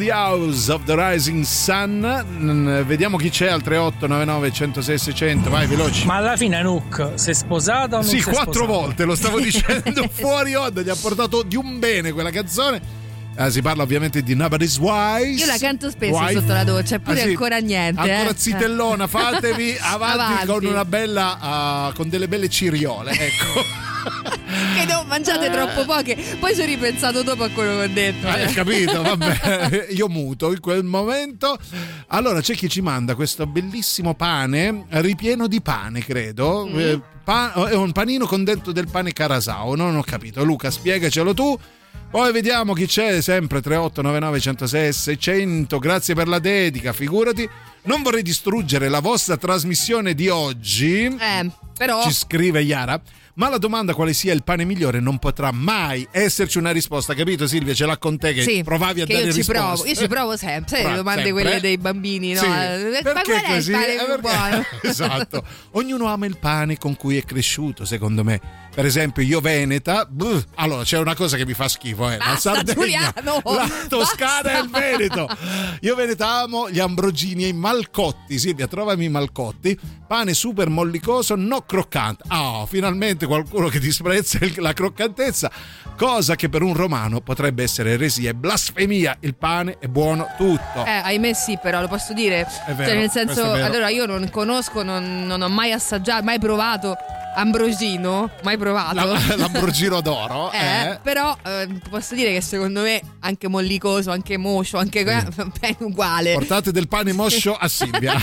The House of the Rising Sun. Vediamo chi c'è al 3899 106 600. Vai, veloci. Ma alla fine Nook si è sposata o non Sì, quattro volte lo stavo dicendo fuori onda. Gli ha portato di un bene quella canzone. Eh, si parla ovviamente di Nobody's Wise. Io la canto spesso Wife. sotto la doccia, eppure Ah, sì? ancora niente. Ancora eh. zitellona, fatevi avanti, Avanti. con una bella ah, con delle belle ciriole, ecco. Che non mangiate troppo poche. Poi sono ripensato dopo a quello che ho detto. eh. Hai capito? Vabbè, io muto in quel momento. Allora, c'è chi ci manda questo bellissimo pane ripieno di pane, credo. Mm. Eh, pa- è un panino con dentro del pane carasao. Non ho capito. Luca, spiegacelo tu. Poi vediamo chi c'è, sempre 3899 106 600. Grazie per la dedica, figurati. Non vorrei distruggere la vostra trasmissione di oggi. Eh, però. Ci scrive Iara. Ma la domanda quale sia il pane migliore non potrà mai esserci una risposta, capito Silvia? Ce l'ha con te che Sì, provavi a dare io ci risposte. provo, io ci provo sempre, sai, le domande sempre. quelle dei bambini, no? Sì, Eh, Ma qual è così? il pane Eh, più perché- buono? esatto. Ognuno ama il pane con cui è cresciuto, secondo me. Per esempio, io Veneta, buh, allora c'è una cosa che mi fa schifo, eh. la Basta, Sardegna, Giuliano, la Toscana basta. e il Veneto. Io Veneta amo gli ambrogini e i malcotti. Silvia, trovami malcotti. Pane super mollicoso, no croccante. Ah, finalmente qualcuno che disprezza la croccantezza, cosa che per un romano potrebbe essere eresia e blasfemia. Il pane è buono tutto. Eh, ahimè sì, però lo posso dire. È vero, cioè, nel senso, allora io non conosco, non, non ho mai assaggiato, mai provato Ambrosino, mai provato. La- L'ambrogino d'oro. Eh, eh. però eh, posso dire che secondo me anche mollicoso, anche moscio, anche bene uguale. Portate del pane moscio a Silvia.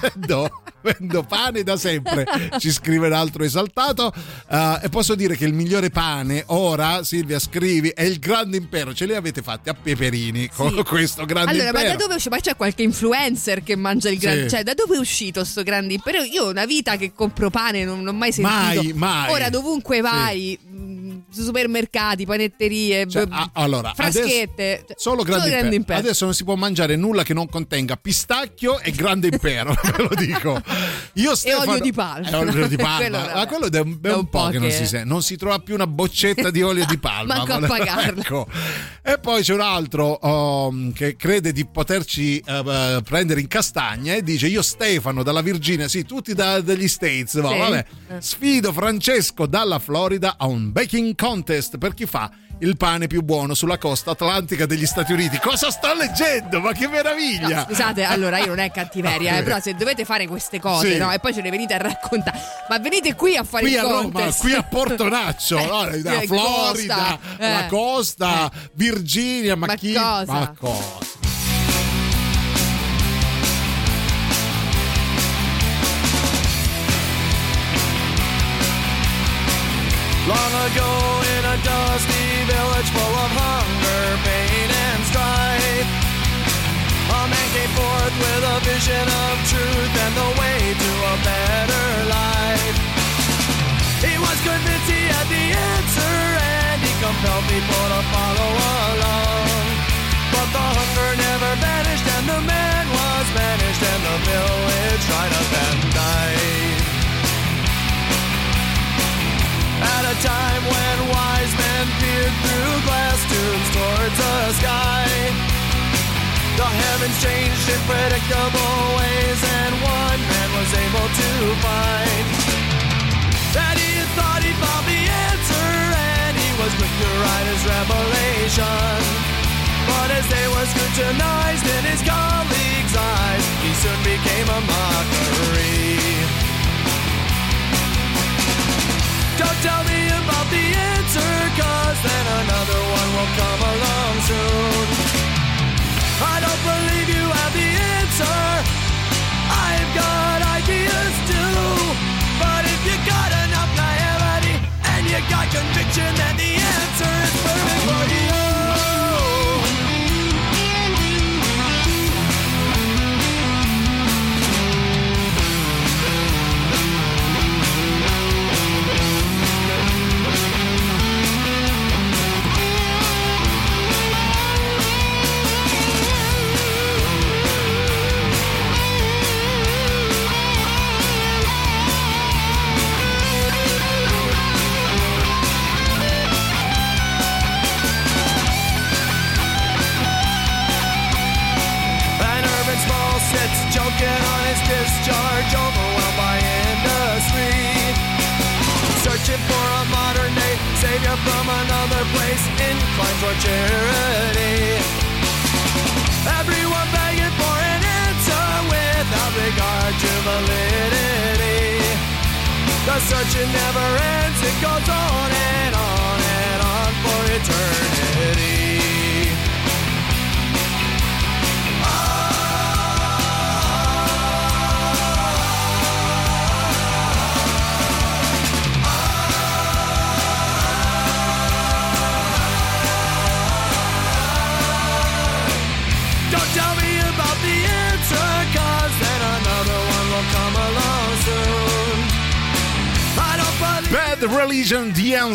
vendo, vendo pane da sempre, ci scrive l'altro esaltato. Eh, e posso dire che il migliore pane ora, Silvia, scrivi, è il grande impero. Ce li avete fatti a peperini con Sì. questo grande Allora, impero. ma da dove uscito? Ma c'è qualche influencer che mangia il grande. Sì. Cioè, da dove è uscito sto grande impero? Io ho una vita che compro pane, non, non ho mai sentito. Mai, mai. Ora, dovunque vai, mh, supermercati, panetterie, Cioè, b- ah, allora, fraschette. adesso- solo grande, grande impero. Adesso non si può mangiare nulla che non contenga pistacchio e grande impero, ve lo dico. Io Stefano, olio di palma. E olio di palma. Quello, Ma quello è un, è un un po' po' che non si sente. Non si trova più una boccetta di olio di palma. Manco a pagarla. Ecco. E poi c'è un altro um, che crede di poterci eh, eh, prendere in castagna e dice io Stefano dalla Virginia, sì, tutti da- dagli States, va, Sì. vabbè. Eh. Sfido Francesco dalla Florida a un baking contest per chi fa il pane più buono sulla costa atlantica degli Stati Uniti. Cosa sto leggendo? Ma che meraviglia! No, scusate, allora io non è cattiveria, eh, però se dovete fare queste cose, Sì. no? E poi ce le venite a raccontare, ma venite qui a fare Qui il a Roma, qui a Portonaccio, no, Eh, la eh, Florida, costa, la eh. costa, Virginia, ma, Ma chi? cosa? Ma cosa? Ago in a dusty village full of hunger, pain, and strife, a man came forth with a vision of truth and the way to a better life. He was convinced he had the answer and he compelled people to follow along. But the hunger never vanished and the man was vanished and the village dried up and died. Time when wise men peered through glass tubes towards the sky, the heavens changed in predictable ways, and one man was able to find that he had thought he found the answer, and he was quick to write his revelation. But as they were scrutinized in his colleagues' eyes, he soon became a mockery. Don't tell me the answer, cause then another one will come along soon. I don't believe you have the answer. I've got ideas too. But if you got enough naivety and you got conviction, then the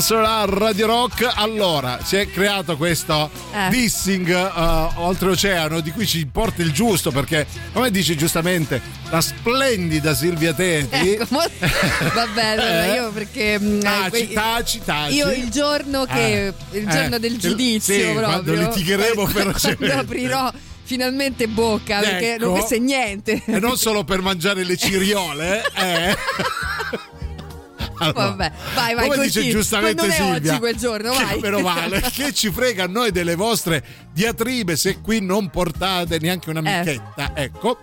Answer a Radio Rock. Allora, si è creato questo Eh. dissing uh, oltreoceano di cui ci porta il giusto perché, come dice giustamente la splendida Silvia Teti, Ecco, mo- vabbè, allora, Eh. io perché mm, eh, taci, quei- taci, taci. io il giorno che Eh, il giorno eh, del giudizio sì, proprio quando litigheremo per quando aprirò finalmente bocca perché Ecco. non ne sa niente e non solo per mangiare le ciriole, eh. Vabbè, vai, vai, come dice continua. giustamente Non è Silvia, oggi quel giorno, che vai. meno male, che ci frega a noi delle vostre diatribe se qui non portate neanche una Eh. ecco.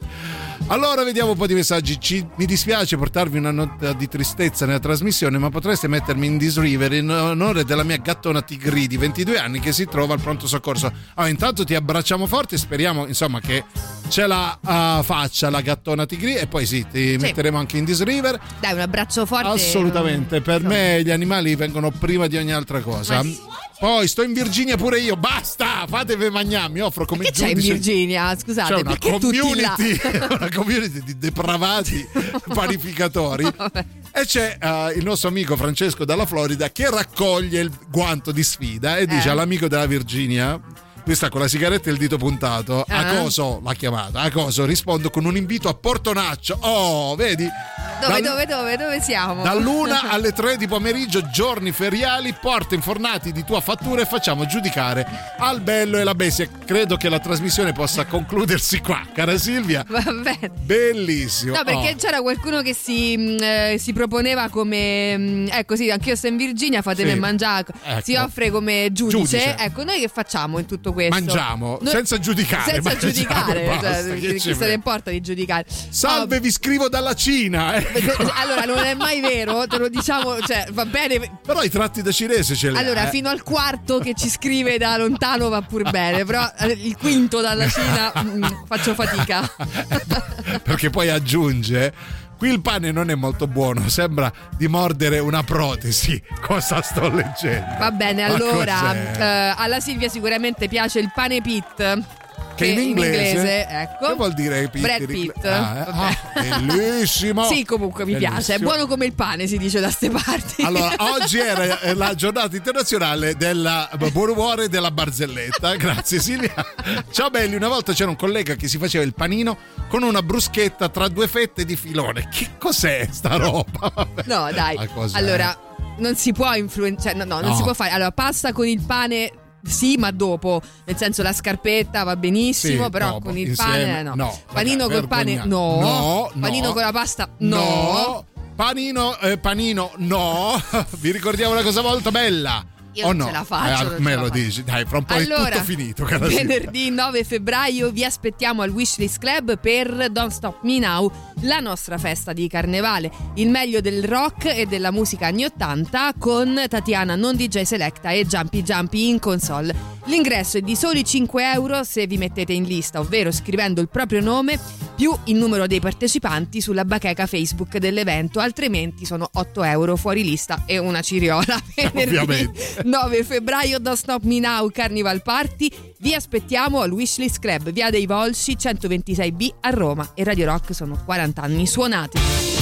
Allora vediamo un po' di messaggi. Ci- mi dispiace portarvi una nota di tristezza nella trasmissione, ma potreste mettermi in disriver in onore della mia gattona Tigri di 22 anni che si trova al pronto soccorso. Ah, intanto ti abbracciamo forte e speriamo insomma che ce la ah, faccia la gattona Tigri e poi sì, ti metteremo anche in disriver. dai un abbraccio forte Assolutamente, per me gli animali vengono prima di ogni altra cosa. Ma sì. Poi sto in Virginia pure io, basta, fatevi mangiare, mi offro come che c'è in giudice. Virginia scusate C'è una community, una community di depravati panificatori. E c'è eh, il nostro amico Francesco dalla Florida che raccoglie il guanto di sfida e dice Eh. all'amico della Virginia. Lui sta con la sigaretta e il dito puntato. A Eh. coso l'ha chiamata? A coso? Rispondo con un invito a Portonaccio. Oh, vedi? dove Dal- dove dove dove siamo Dall'una alle tre di pomeriggio, giorni feriali, porta infornati di tua fattura e facciamo giudicare al bello e la bestia. Credo che la trasmissione possa concludersi qua, cara Silvia. va bene Bellissimo. No, perché Oh. c'era qualcuno che si, mh, eh, si proponeva come. mh, ecco, sì, anch'io sto in Virginia, fatemi Sì. mangiare. Ecco. Si offre come giudice. Giudice. Ecco, noi che facciamo in tutto questo? Mangiamo, Noi- senza giudicare, Senza mangiamo giudicare, basta, cioè, chi se ne importa di giudicare? Salve, vi scrivo dalla Cina. eh. Allora, non è mai vero, te lo diciamo, cioè, va bene. Però i tratti da cinese ce li Allora, eh. fino al quarto che ci scrive da lontano va pur bene, però eh, il quinto dalla Cina mm, faccio fatica. perché poi aggiunge qui il pane non è molto buono sembra di mordere una protesi. Cosa sto leggendo? Va bene, Ma allora, eh, alla Silvia sicuramente piace il pane pit. Che in inglese, ecco. che vuol dire Brad in Pitt. inglese? Ah, eh? Ah, bellissimo Sì, comunque mi piace. È Bellissimo. buono come il pane, si dice da ste parti. Allora, oggi era eh, la giornata internazionale del buon umore e della barzelletta. Grazie Silvia. Ciao belli, una volta c'era un collega che si faceva il panino con una bruschetta tra due fette di filone. Che cos'è sta roba? Vabbè. No, dai. Allora, non si può influenzare. No, no, non No. si può fare. Allora, pasta con il pane. Sì, ma dopo, nel senso la scarpetta va benissimo, Sì, però dopo, con il insieme, pane no. no. Panino Vabbè, col pane vergogna- no. No, no. Panino con la pasta no. Panino, eh, panino, no. Vi ricordiamo una cosa molto bella. Io o non no? ce la faccio, Eh, me lo faccio. dici, dai, fra un po' Allora, è tutto finito. venerdì 9 febbraio vi aspettiamo al Wishlist Club per Don't Stop Me Now, la nostra festa di carnevale. Il meglio del rock e della musica anni 80 con Tatiana non DJ Selecta e Jumpy Jumpy in console. L'ingresso è di soli 5 euro se vi mettete in lista, ovvero scrivendo il proprio nome più il numero dei partecipanti sulla bacheca Facebook dell'evento, altrimenti sono 8 euro fuori lista e una ciriola. Ovviamente. 9 febbraio Don't Stop Me Now Carnival Party. Vi aspettiamo al Wishlist Club, via dei Volsci 126B a Roma e Radio Rock sono 40 anni suonati.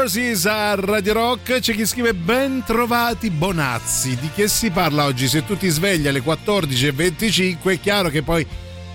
Horses a Radio Rock c'è chi scrive ben trovati Bonazzi di che si parla oggi se tu ti svegli alle 14.25 è chiaro che poi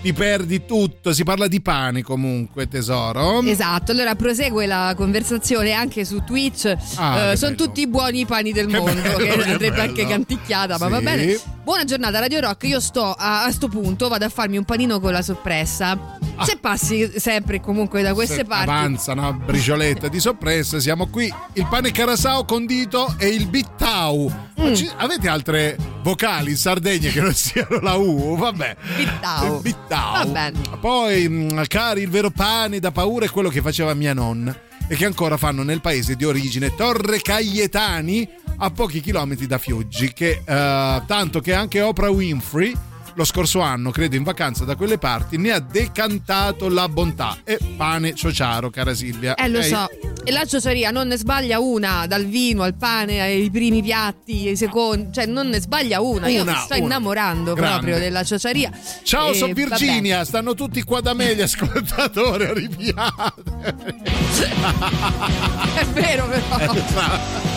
ti perdi tutto si parla di pane comunque tesoro Esatto, allora prosegue la conversazione anche su Twitch. Ah, Eh, sono bello. tutti i buoni pani del Che mondo, bello, che andrebbe anche canticchiata, ma va Sì. bene. Buona giornata Radio Rock, io sto a, a sto punto, vado a farmi un panino con la sorpresa. Se passi sempre comunque da queste Se parti. avanza una bricioletta di soppressa siamo qui. Il pane carasao condito e il bittau. Mm. ci- avete altre vocali in Sardegna che non siano la U? Vabbè. Bittau. Bittau. Poi mm, cari il vero pane da paura è quello che faceva mia nonna e che ancora fanno nel paese di origine Torre Caglietani a pochi chilometri da Fiuggi che eh, tanto che anche Oprah Winfrey lo scorso anno, credo in vacanza da quelle parti, ne ha decantato la bontà. E pane ciociaro, cara Silvia. Eh, lo Ok? so. E la ciociaria non ne sbaglia una, dal vino al pane, ai primi piatti, ai secondi, cioè non ne sbaglia una. Io Una, mi sto una. innamorando Grande. proprio della ciociaria. Ciao, E sono vabbè. Virginia, stanno tutti qua da me gli ascoltatori arrabbiati. È vero però.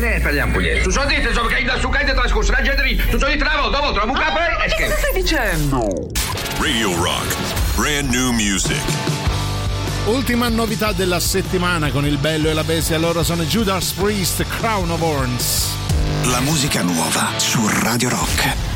bene per gli ampuglie. Tu so dite, so che in da su caide trascorso, la gente tu so di travo, dopo trovo un capo ah, e Che stai dicendo? Radio Rock, brand new music. Ultima novità della settimana con il bello e la bestia, Allora sono Judas Priest, Crown of Horns. La musica nuova su Radio Rock.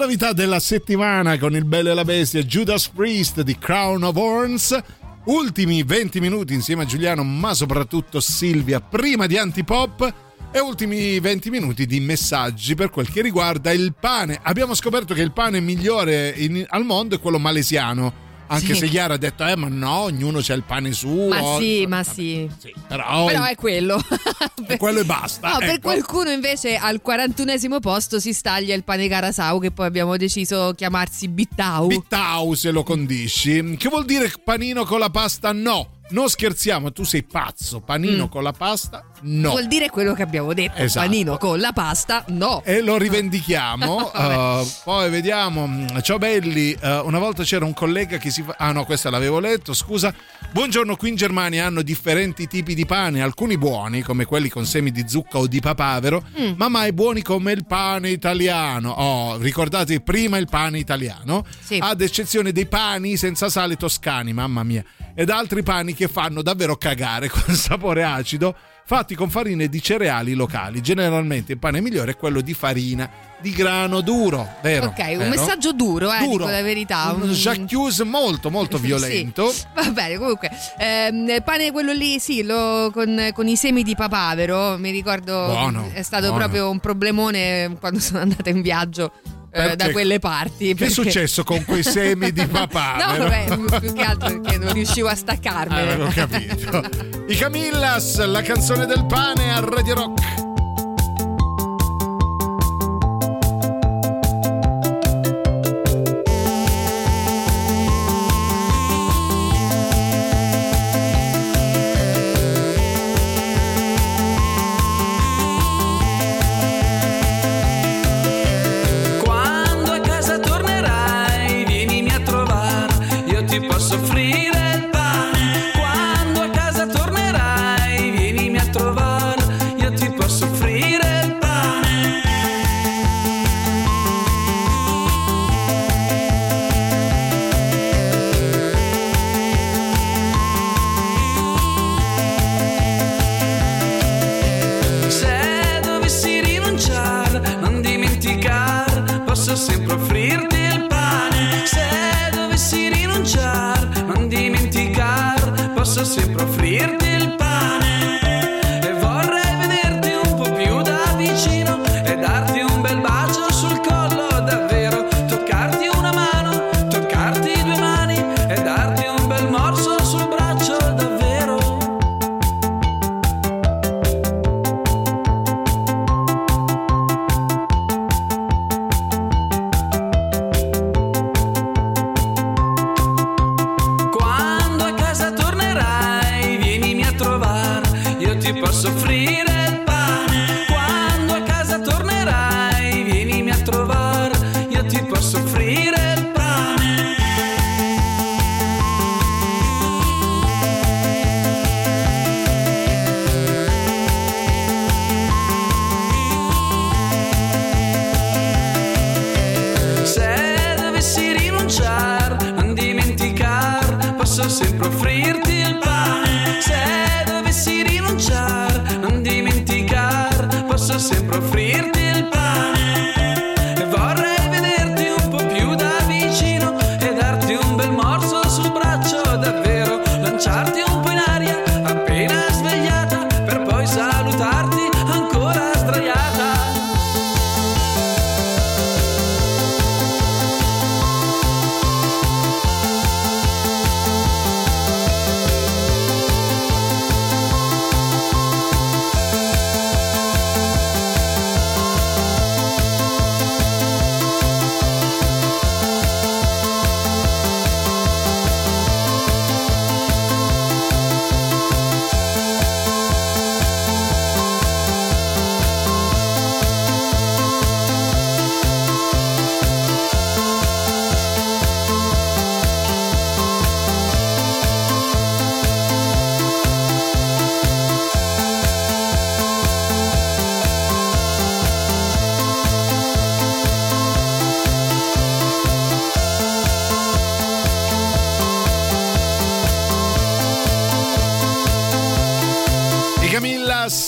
Novità della settimana con il bello e la bestia Judas Priest di Crown of Horns. Ultimi 20 minuti insieme a Giuliano, ma soprattutto Silvia, prima di Antipop. E ultimi 20 minuti di messaggi per quel che riguarda il pane. Abbiamo scoperto che il pane migliore in- al mondo è quello malesiano. Anche Sì. se Chiara ha detto, eh, ma no, ognuno c'ha il pane suo. Ma sì, ma sì. Però, Però è quello. e quello e basta. No, per ecco. qualcuno invece al 41esimo posto si staglia il pane carasau che poi abbiamo deciso chiamarsi Bittau. Bittau se lo condisci. Che vuol dire panino con la pasta? No. Non scherziamo, tu sei pazzo. Panino Mm. con la pasta? No. Vuol dire quello che abbiamo detto. Esatto. Panino con la pasta? No. E lo rivendichiamo. Uh, poi vediamo. Ciao belli. Uh, una volta c'era un collega che si fa. Ah, no, questa l'avevo letto. Scusa. Buongiorno. Qui in Germania hanno differenti tipi di pane. Alcuni buoni, come quelli con semi di zucca o di papavero, Mm. ma mai buoni come il pane italiano. Oh, ricordate prima il pane italiano? Ad eccezione dei pani senza sale toscani, mamma mia. Ed altri pani che fanno davvero cagare con sapore acido. Fatti con farine di cereali locali. Generalmente il pane migliore è quello di farina di grano duro, vero? Ok, un Vero? messaggio duro, eh, Duro. dico la verità. Un j'accuse molto molto violento. Sì, va bene, comunque, ehm, il pane quello lì, sì, lo- con, con i semi di papavero, mi ricordo Buono, è stato buono. proprio un problemone quando sono andata in viaggio eh, da quelle parti. Che è successo con quei semi di No, papavero? vabbè, più che altro perché non riuscivo a Ah, staccarmene. avevo capito. I Camillas, la canzone del pane a Radio Rock.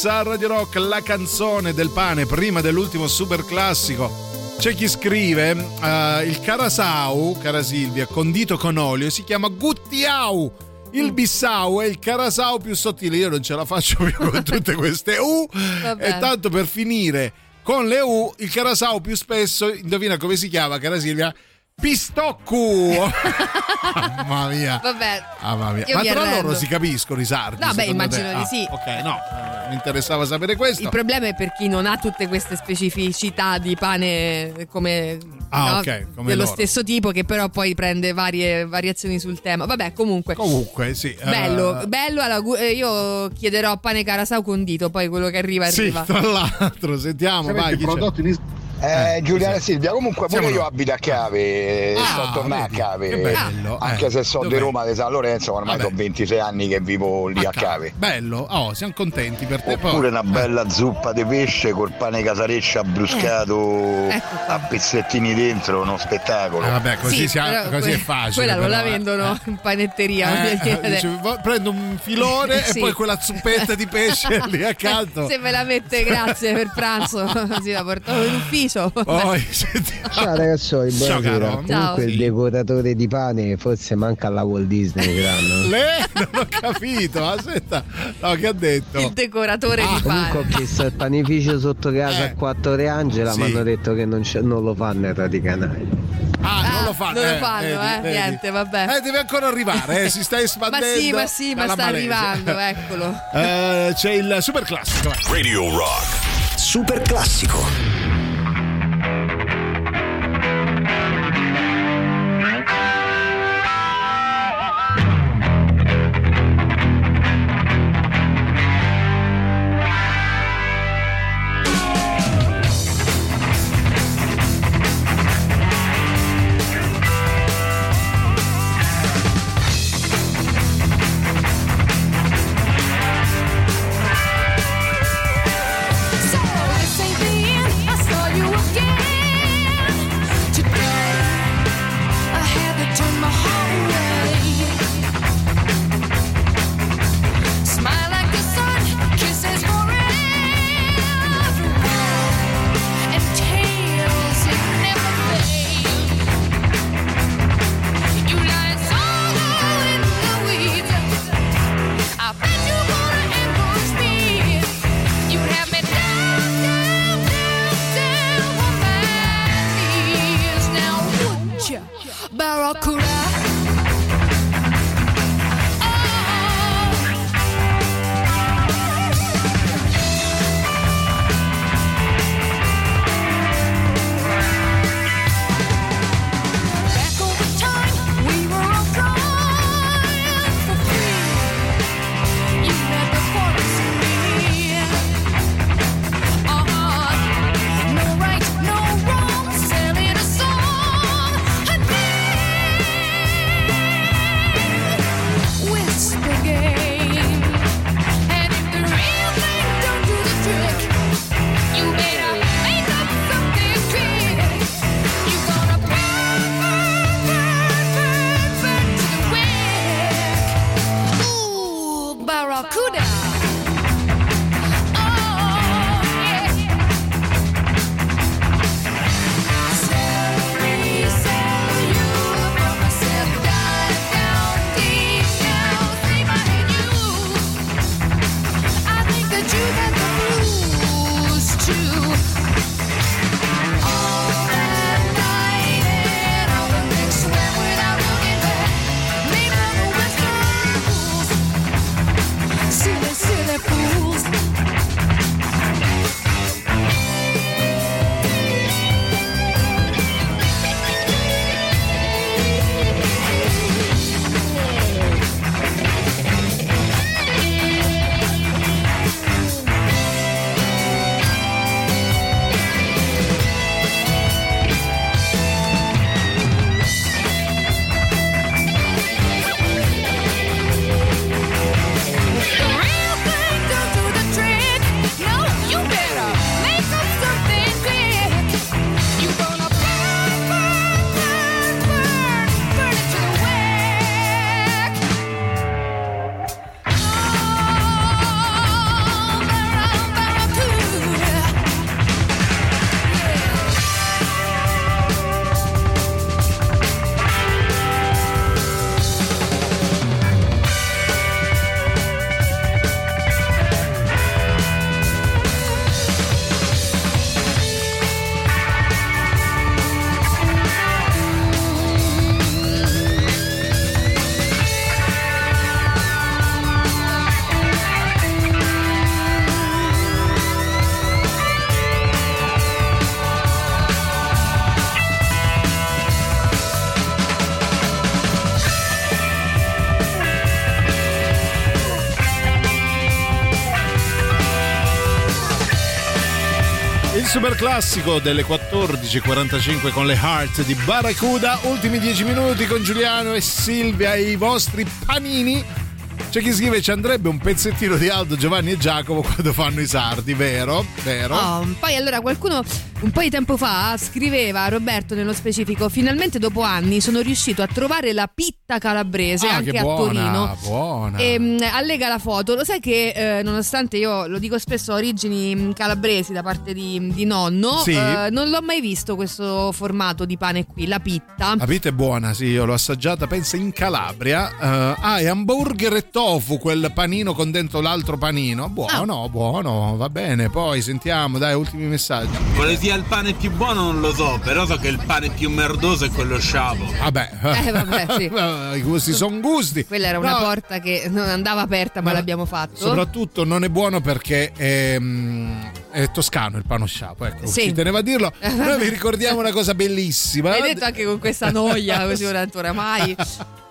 Camillas a Radio Rock, la canzone del pane prima dell'ultimo super classico. C'è chi scrive: eh, il carasau, cara Silvia, condito con olio, si chiama guttiau. Il bissau è il carasau più sottile. Io non ce la faccio più con tutte queste U. Vabbè. E tanto per finire con le U, il carasau più spesso, indovina come si chiama, cara Silvia? Pistoccu! Mamma mia. Vabbè. Mamma mia. Ma tra arrendo. loro si capiscono i sardi? No, beh, secondo te? immagino di Ah, sì. Ok, no, eh, mi interessava sapere questo. Il problema è per chi non ha tutte queste specificità di pane come, Ah, no, ok, come dello loro. stesso tipo che però poi prende varie variazioni sul tema. Vabbè, comunque. Comunque, sì. eh, Bello, bello. alla gu- eh, io chiederò pane carasau condito, poi quello che arriva Sì, arriva. tra l'altro, sentiamo, vai. chi c'è? Eh, Giuliana sì. Silvia, comunque pure Siamo io abito a Cave, Ah, sto tornando a Cave, bello, anche eh. se sono di? Roma di San Lorenzo, ormai sono 26 anni che vivo lì a Cave. Bello, oh, siamo contenti per te. Oppure una bella zuppa di pesce col pane casareccia abbruscato Ecco a pezzettini dentro, uno spettacolo. Eh, vabbè, così, Sì, si ha- però così que- è facile. Quella non la eh. vendono in panetteria. Eh, dice, "Va- prendo un filone Sì. e poi quella zuppetta di pesce lì accanto. Se me la mette, grazie per pranzo. Così la porto in ufficio. Poi sentiamo. Ciao ragazzoli, Ciao, caro. Comunque Ciao. il decoratore di pane forse manca alla Walt Disney quest'anno. Lei non ho capito, aspetta. No, che ha detto? Il decoratore Ah, di Comunque ho pane. chiesto il panificio sotto casa Eh. a Quattro Re Angela, Sì. mi hanno detto che non, non lo fanno in Radicanale. Ah, non Ah, lo fanno. non lo eh, fanno, vedi, eh, vedi. niente, vabbè. Eh, deve ancora arrivare, eh, si sta Ma espandendo. sì, ma sì, ma sta Malesia. arrivando, eccolo. Eh, c'è il super classico. Radio Rock. Super classico. Super classico delle 14.45 con le Heart di Barracuda. Ultimi 10 minuti con Giuliano e Silvia e i vostri panini. C'è chi scrive ci andrebbe un pezzettino di Aldo, Giovanni e Giacomo quando fanno i sardi, vero? Vero? Oh, poi allora qualcuno un po' di tempo fa scriveva, Roberto nello specifico, finalmente dopo anni sono riuscito a trovare la pitta calabrese Ah, anche che a buona, Torino. buona. E mh, allega la foto. Lo sai che eh, nonostante io lo dico spesso ho origini mh, calabresi da parte di, di nonno, Sì. eh, non l'ho mai visto questo formato di pane qui, la pitta. La pita è buona, sì, io l'ho assaggiata, penso in Calabria. Eh, ah, è hamburger e tofu, quel panino con dentro l'altro panino. Buono, buono, va bene. Poi sentiamo, dai, ultimi messaggi. Quale sia il pane più buono non lo so, però so che il pane più merdoso è quello sciavo. Vabbè, Eh, vabbè, sì. i gusti sono gusti. Quella era una No, porta che non andava aperta, ma, Ma l'abbiamo fatto. Soprattutto non è buono perché è, mm, è toscano il pano sciapo, ecco, Sì. ci teneva a dirlo. Noi vi ricordiamo una cosa bellissima. Hai detto anche con questa noia, così oramai.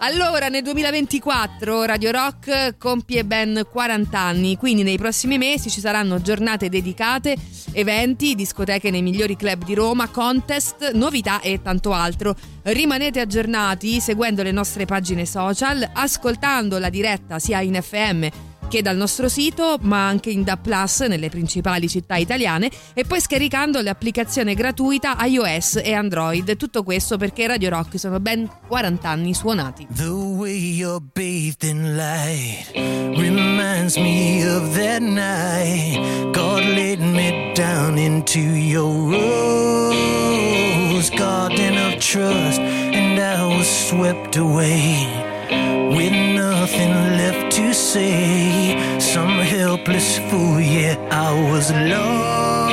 Allora, nel 2024 Radio Rock compie ben 40 anni, quindi nei prossimi mesi ci saranno giornate dedicate, eventi, discoteche nei migliori club di Roma, contest, novità e tanto altro. Rimanete aggiornati seguendo le nostre pagine social, ascoltando la diretta sia in FM che dal nostro sito, ma anche in DA Plus nelle principali città italiane e poi scaricando l'applicazione gratuita iOS e Android. Tutto questo perché Radio Rock sono ben 40 anni suonati. The way you're bathed in light reminds me of that night God laid me down into your rose garden of trust, and I was swept away with nothing left to say. Some helpless fool, yeah, I was lost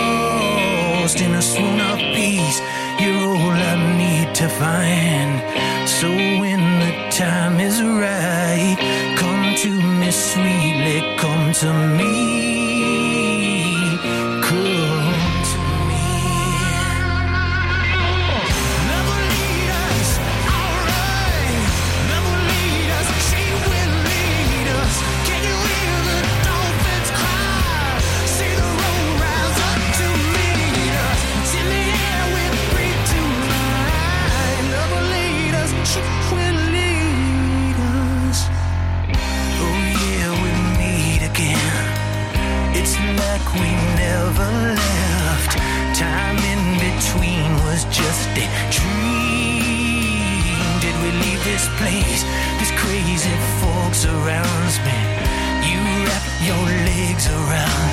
in a swoon of peace. You're all I need to find. So when the time is right, come to me sweetly, come to me. we never left. Time in between was just a dream. Did we leave this place? This crazy surrounds me. You wrap your legs around.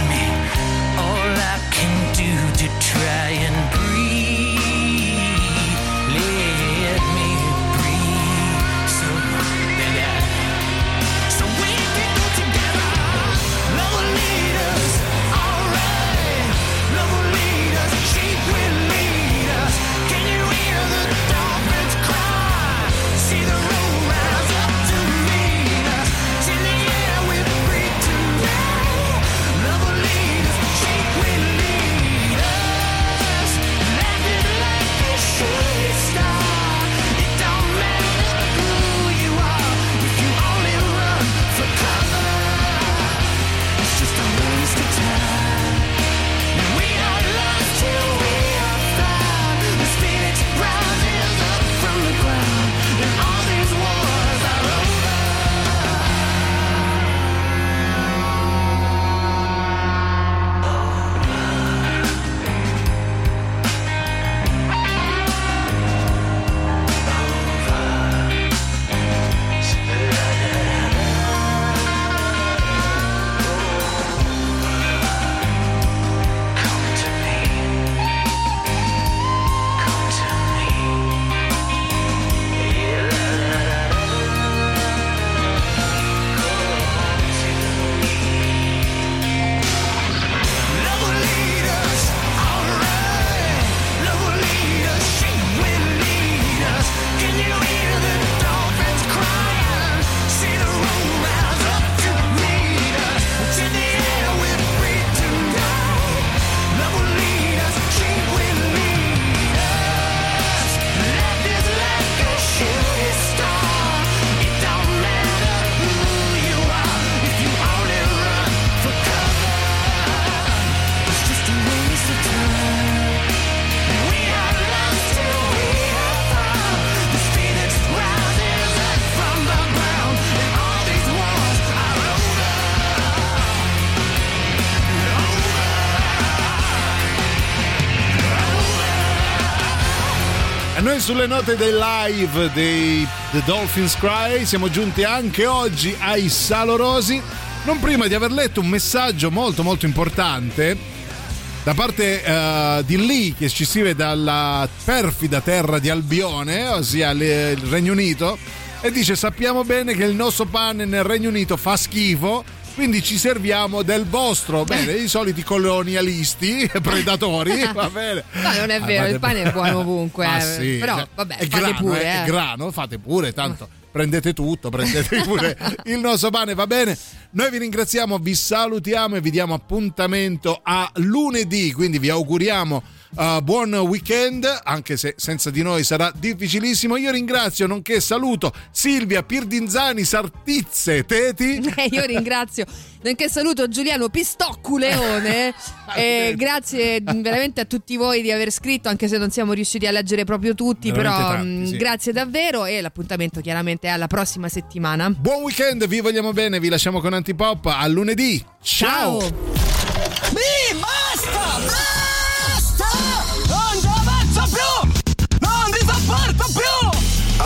Sulle note dei live dei The Dolphins Cry siamo giunti anche oggi ai Salorosi, non prima di aver letto un messaggio molto molto importante da parte eh, di Lee che ci scrive dalla perfida terra di Albione, ossia le- il Regno Unito, e dice sappiamo bene che il nostro pane nel Regno Unito fa schifo. Quindi ci serviamo del vostro, bene, i soliti colonialisti, predatori, va bene. No, non è Ah, vero, fate- il pane è buono ovunque. Ma eh. sì, Però, cioè, vabbè, è grano, pure. eh, eh. è grano, fate pure, tanto prendete tutto, prendete pure il nostro pane, va bene? Noi vi ringraziamo, vi salutiamo e vi diamo appuntamento a lunedì, quindi vi auguriamo uh, buon weekend, anche se senza di noi sarà difficilissimo. Io ringrazio, nonché saluto Silvia Pirdinzani Sartizze Teti. Eh, io ringrazio, nonché saluto Giuliano Pistocculeone. e grazie veramente a tutti voi di aver scritto, anche se non siamo riusciti a leggere proprio tutti. Veramente però tanti, mh, sì. grazie davvero. E l'appuntamento chiaramente è alla prossima settimana. Buon weekend, vi vogliamo bene, vi lasciamo con Antipop. A lunedì. Ciao. Mi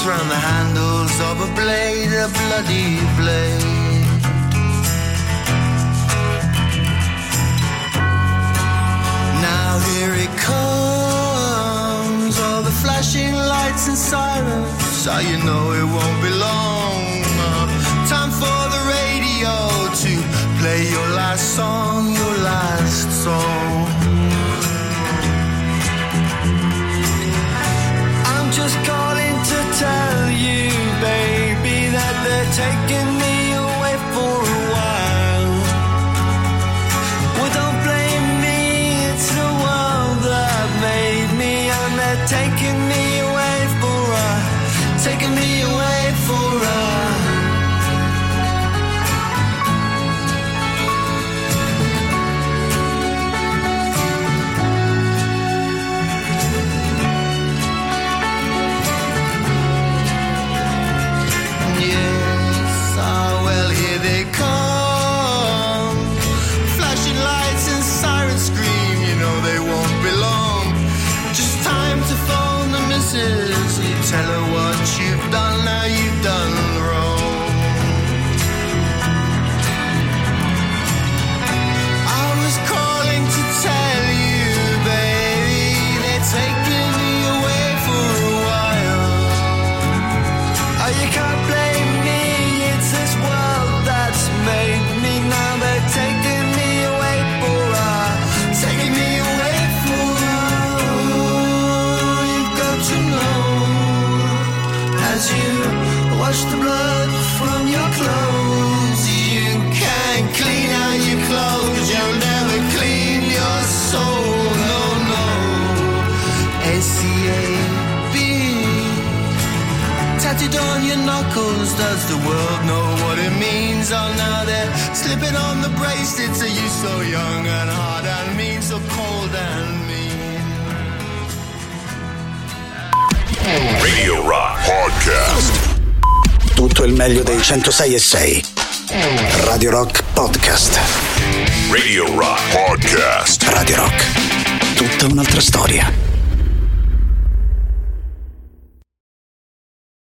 Knuckles, round the handles of a blade, a bloody blade. Now here it comes, all the flashing lights and sirens. How you know it won't be long. Time for the radio to play your last song, your last song. I'm just to tell you, baby, that they're taking so young and hard and mean, so cold and mean? Radio Rock Podcast. Tutto il meglio dei 106 e 6. Radio Rock Podcast. Radio Rock Podcast. Radio Rock. Tutta un'altra storia.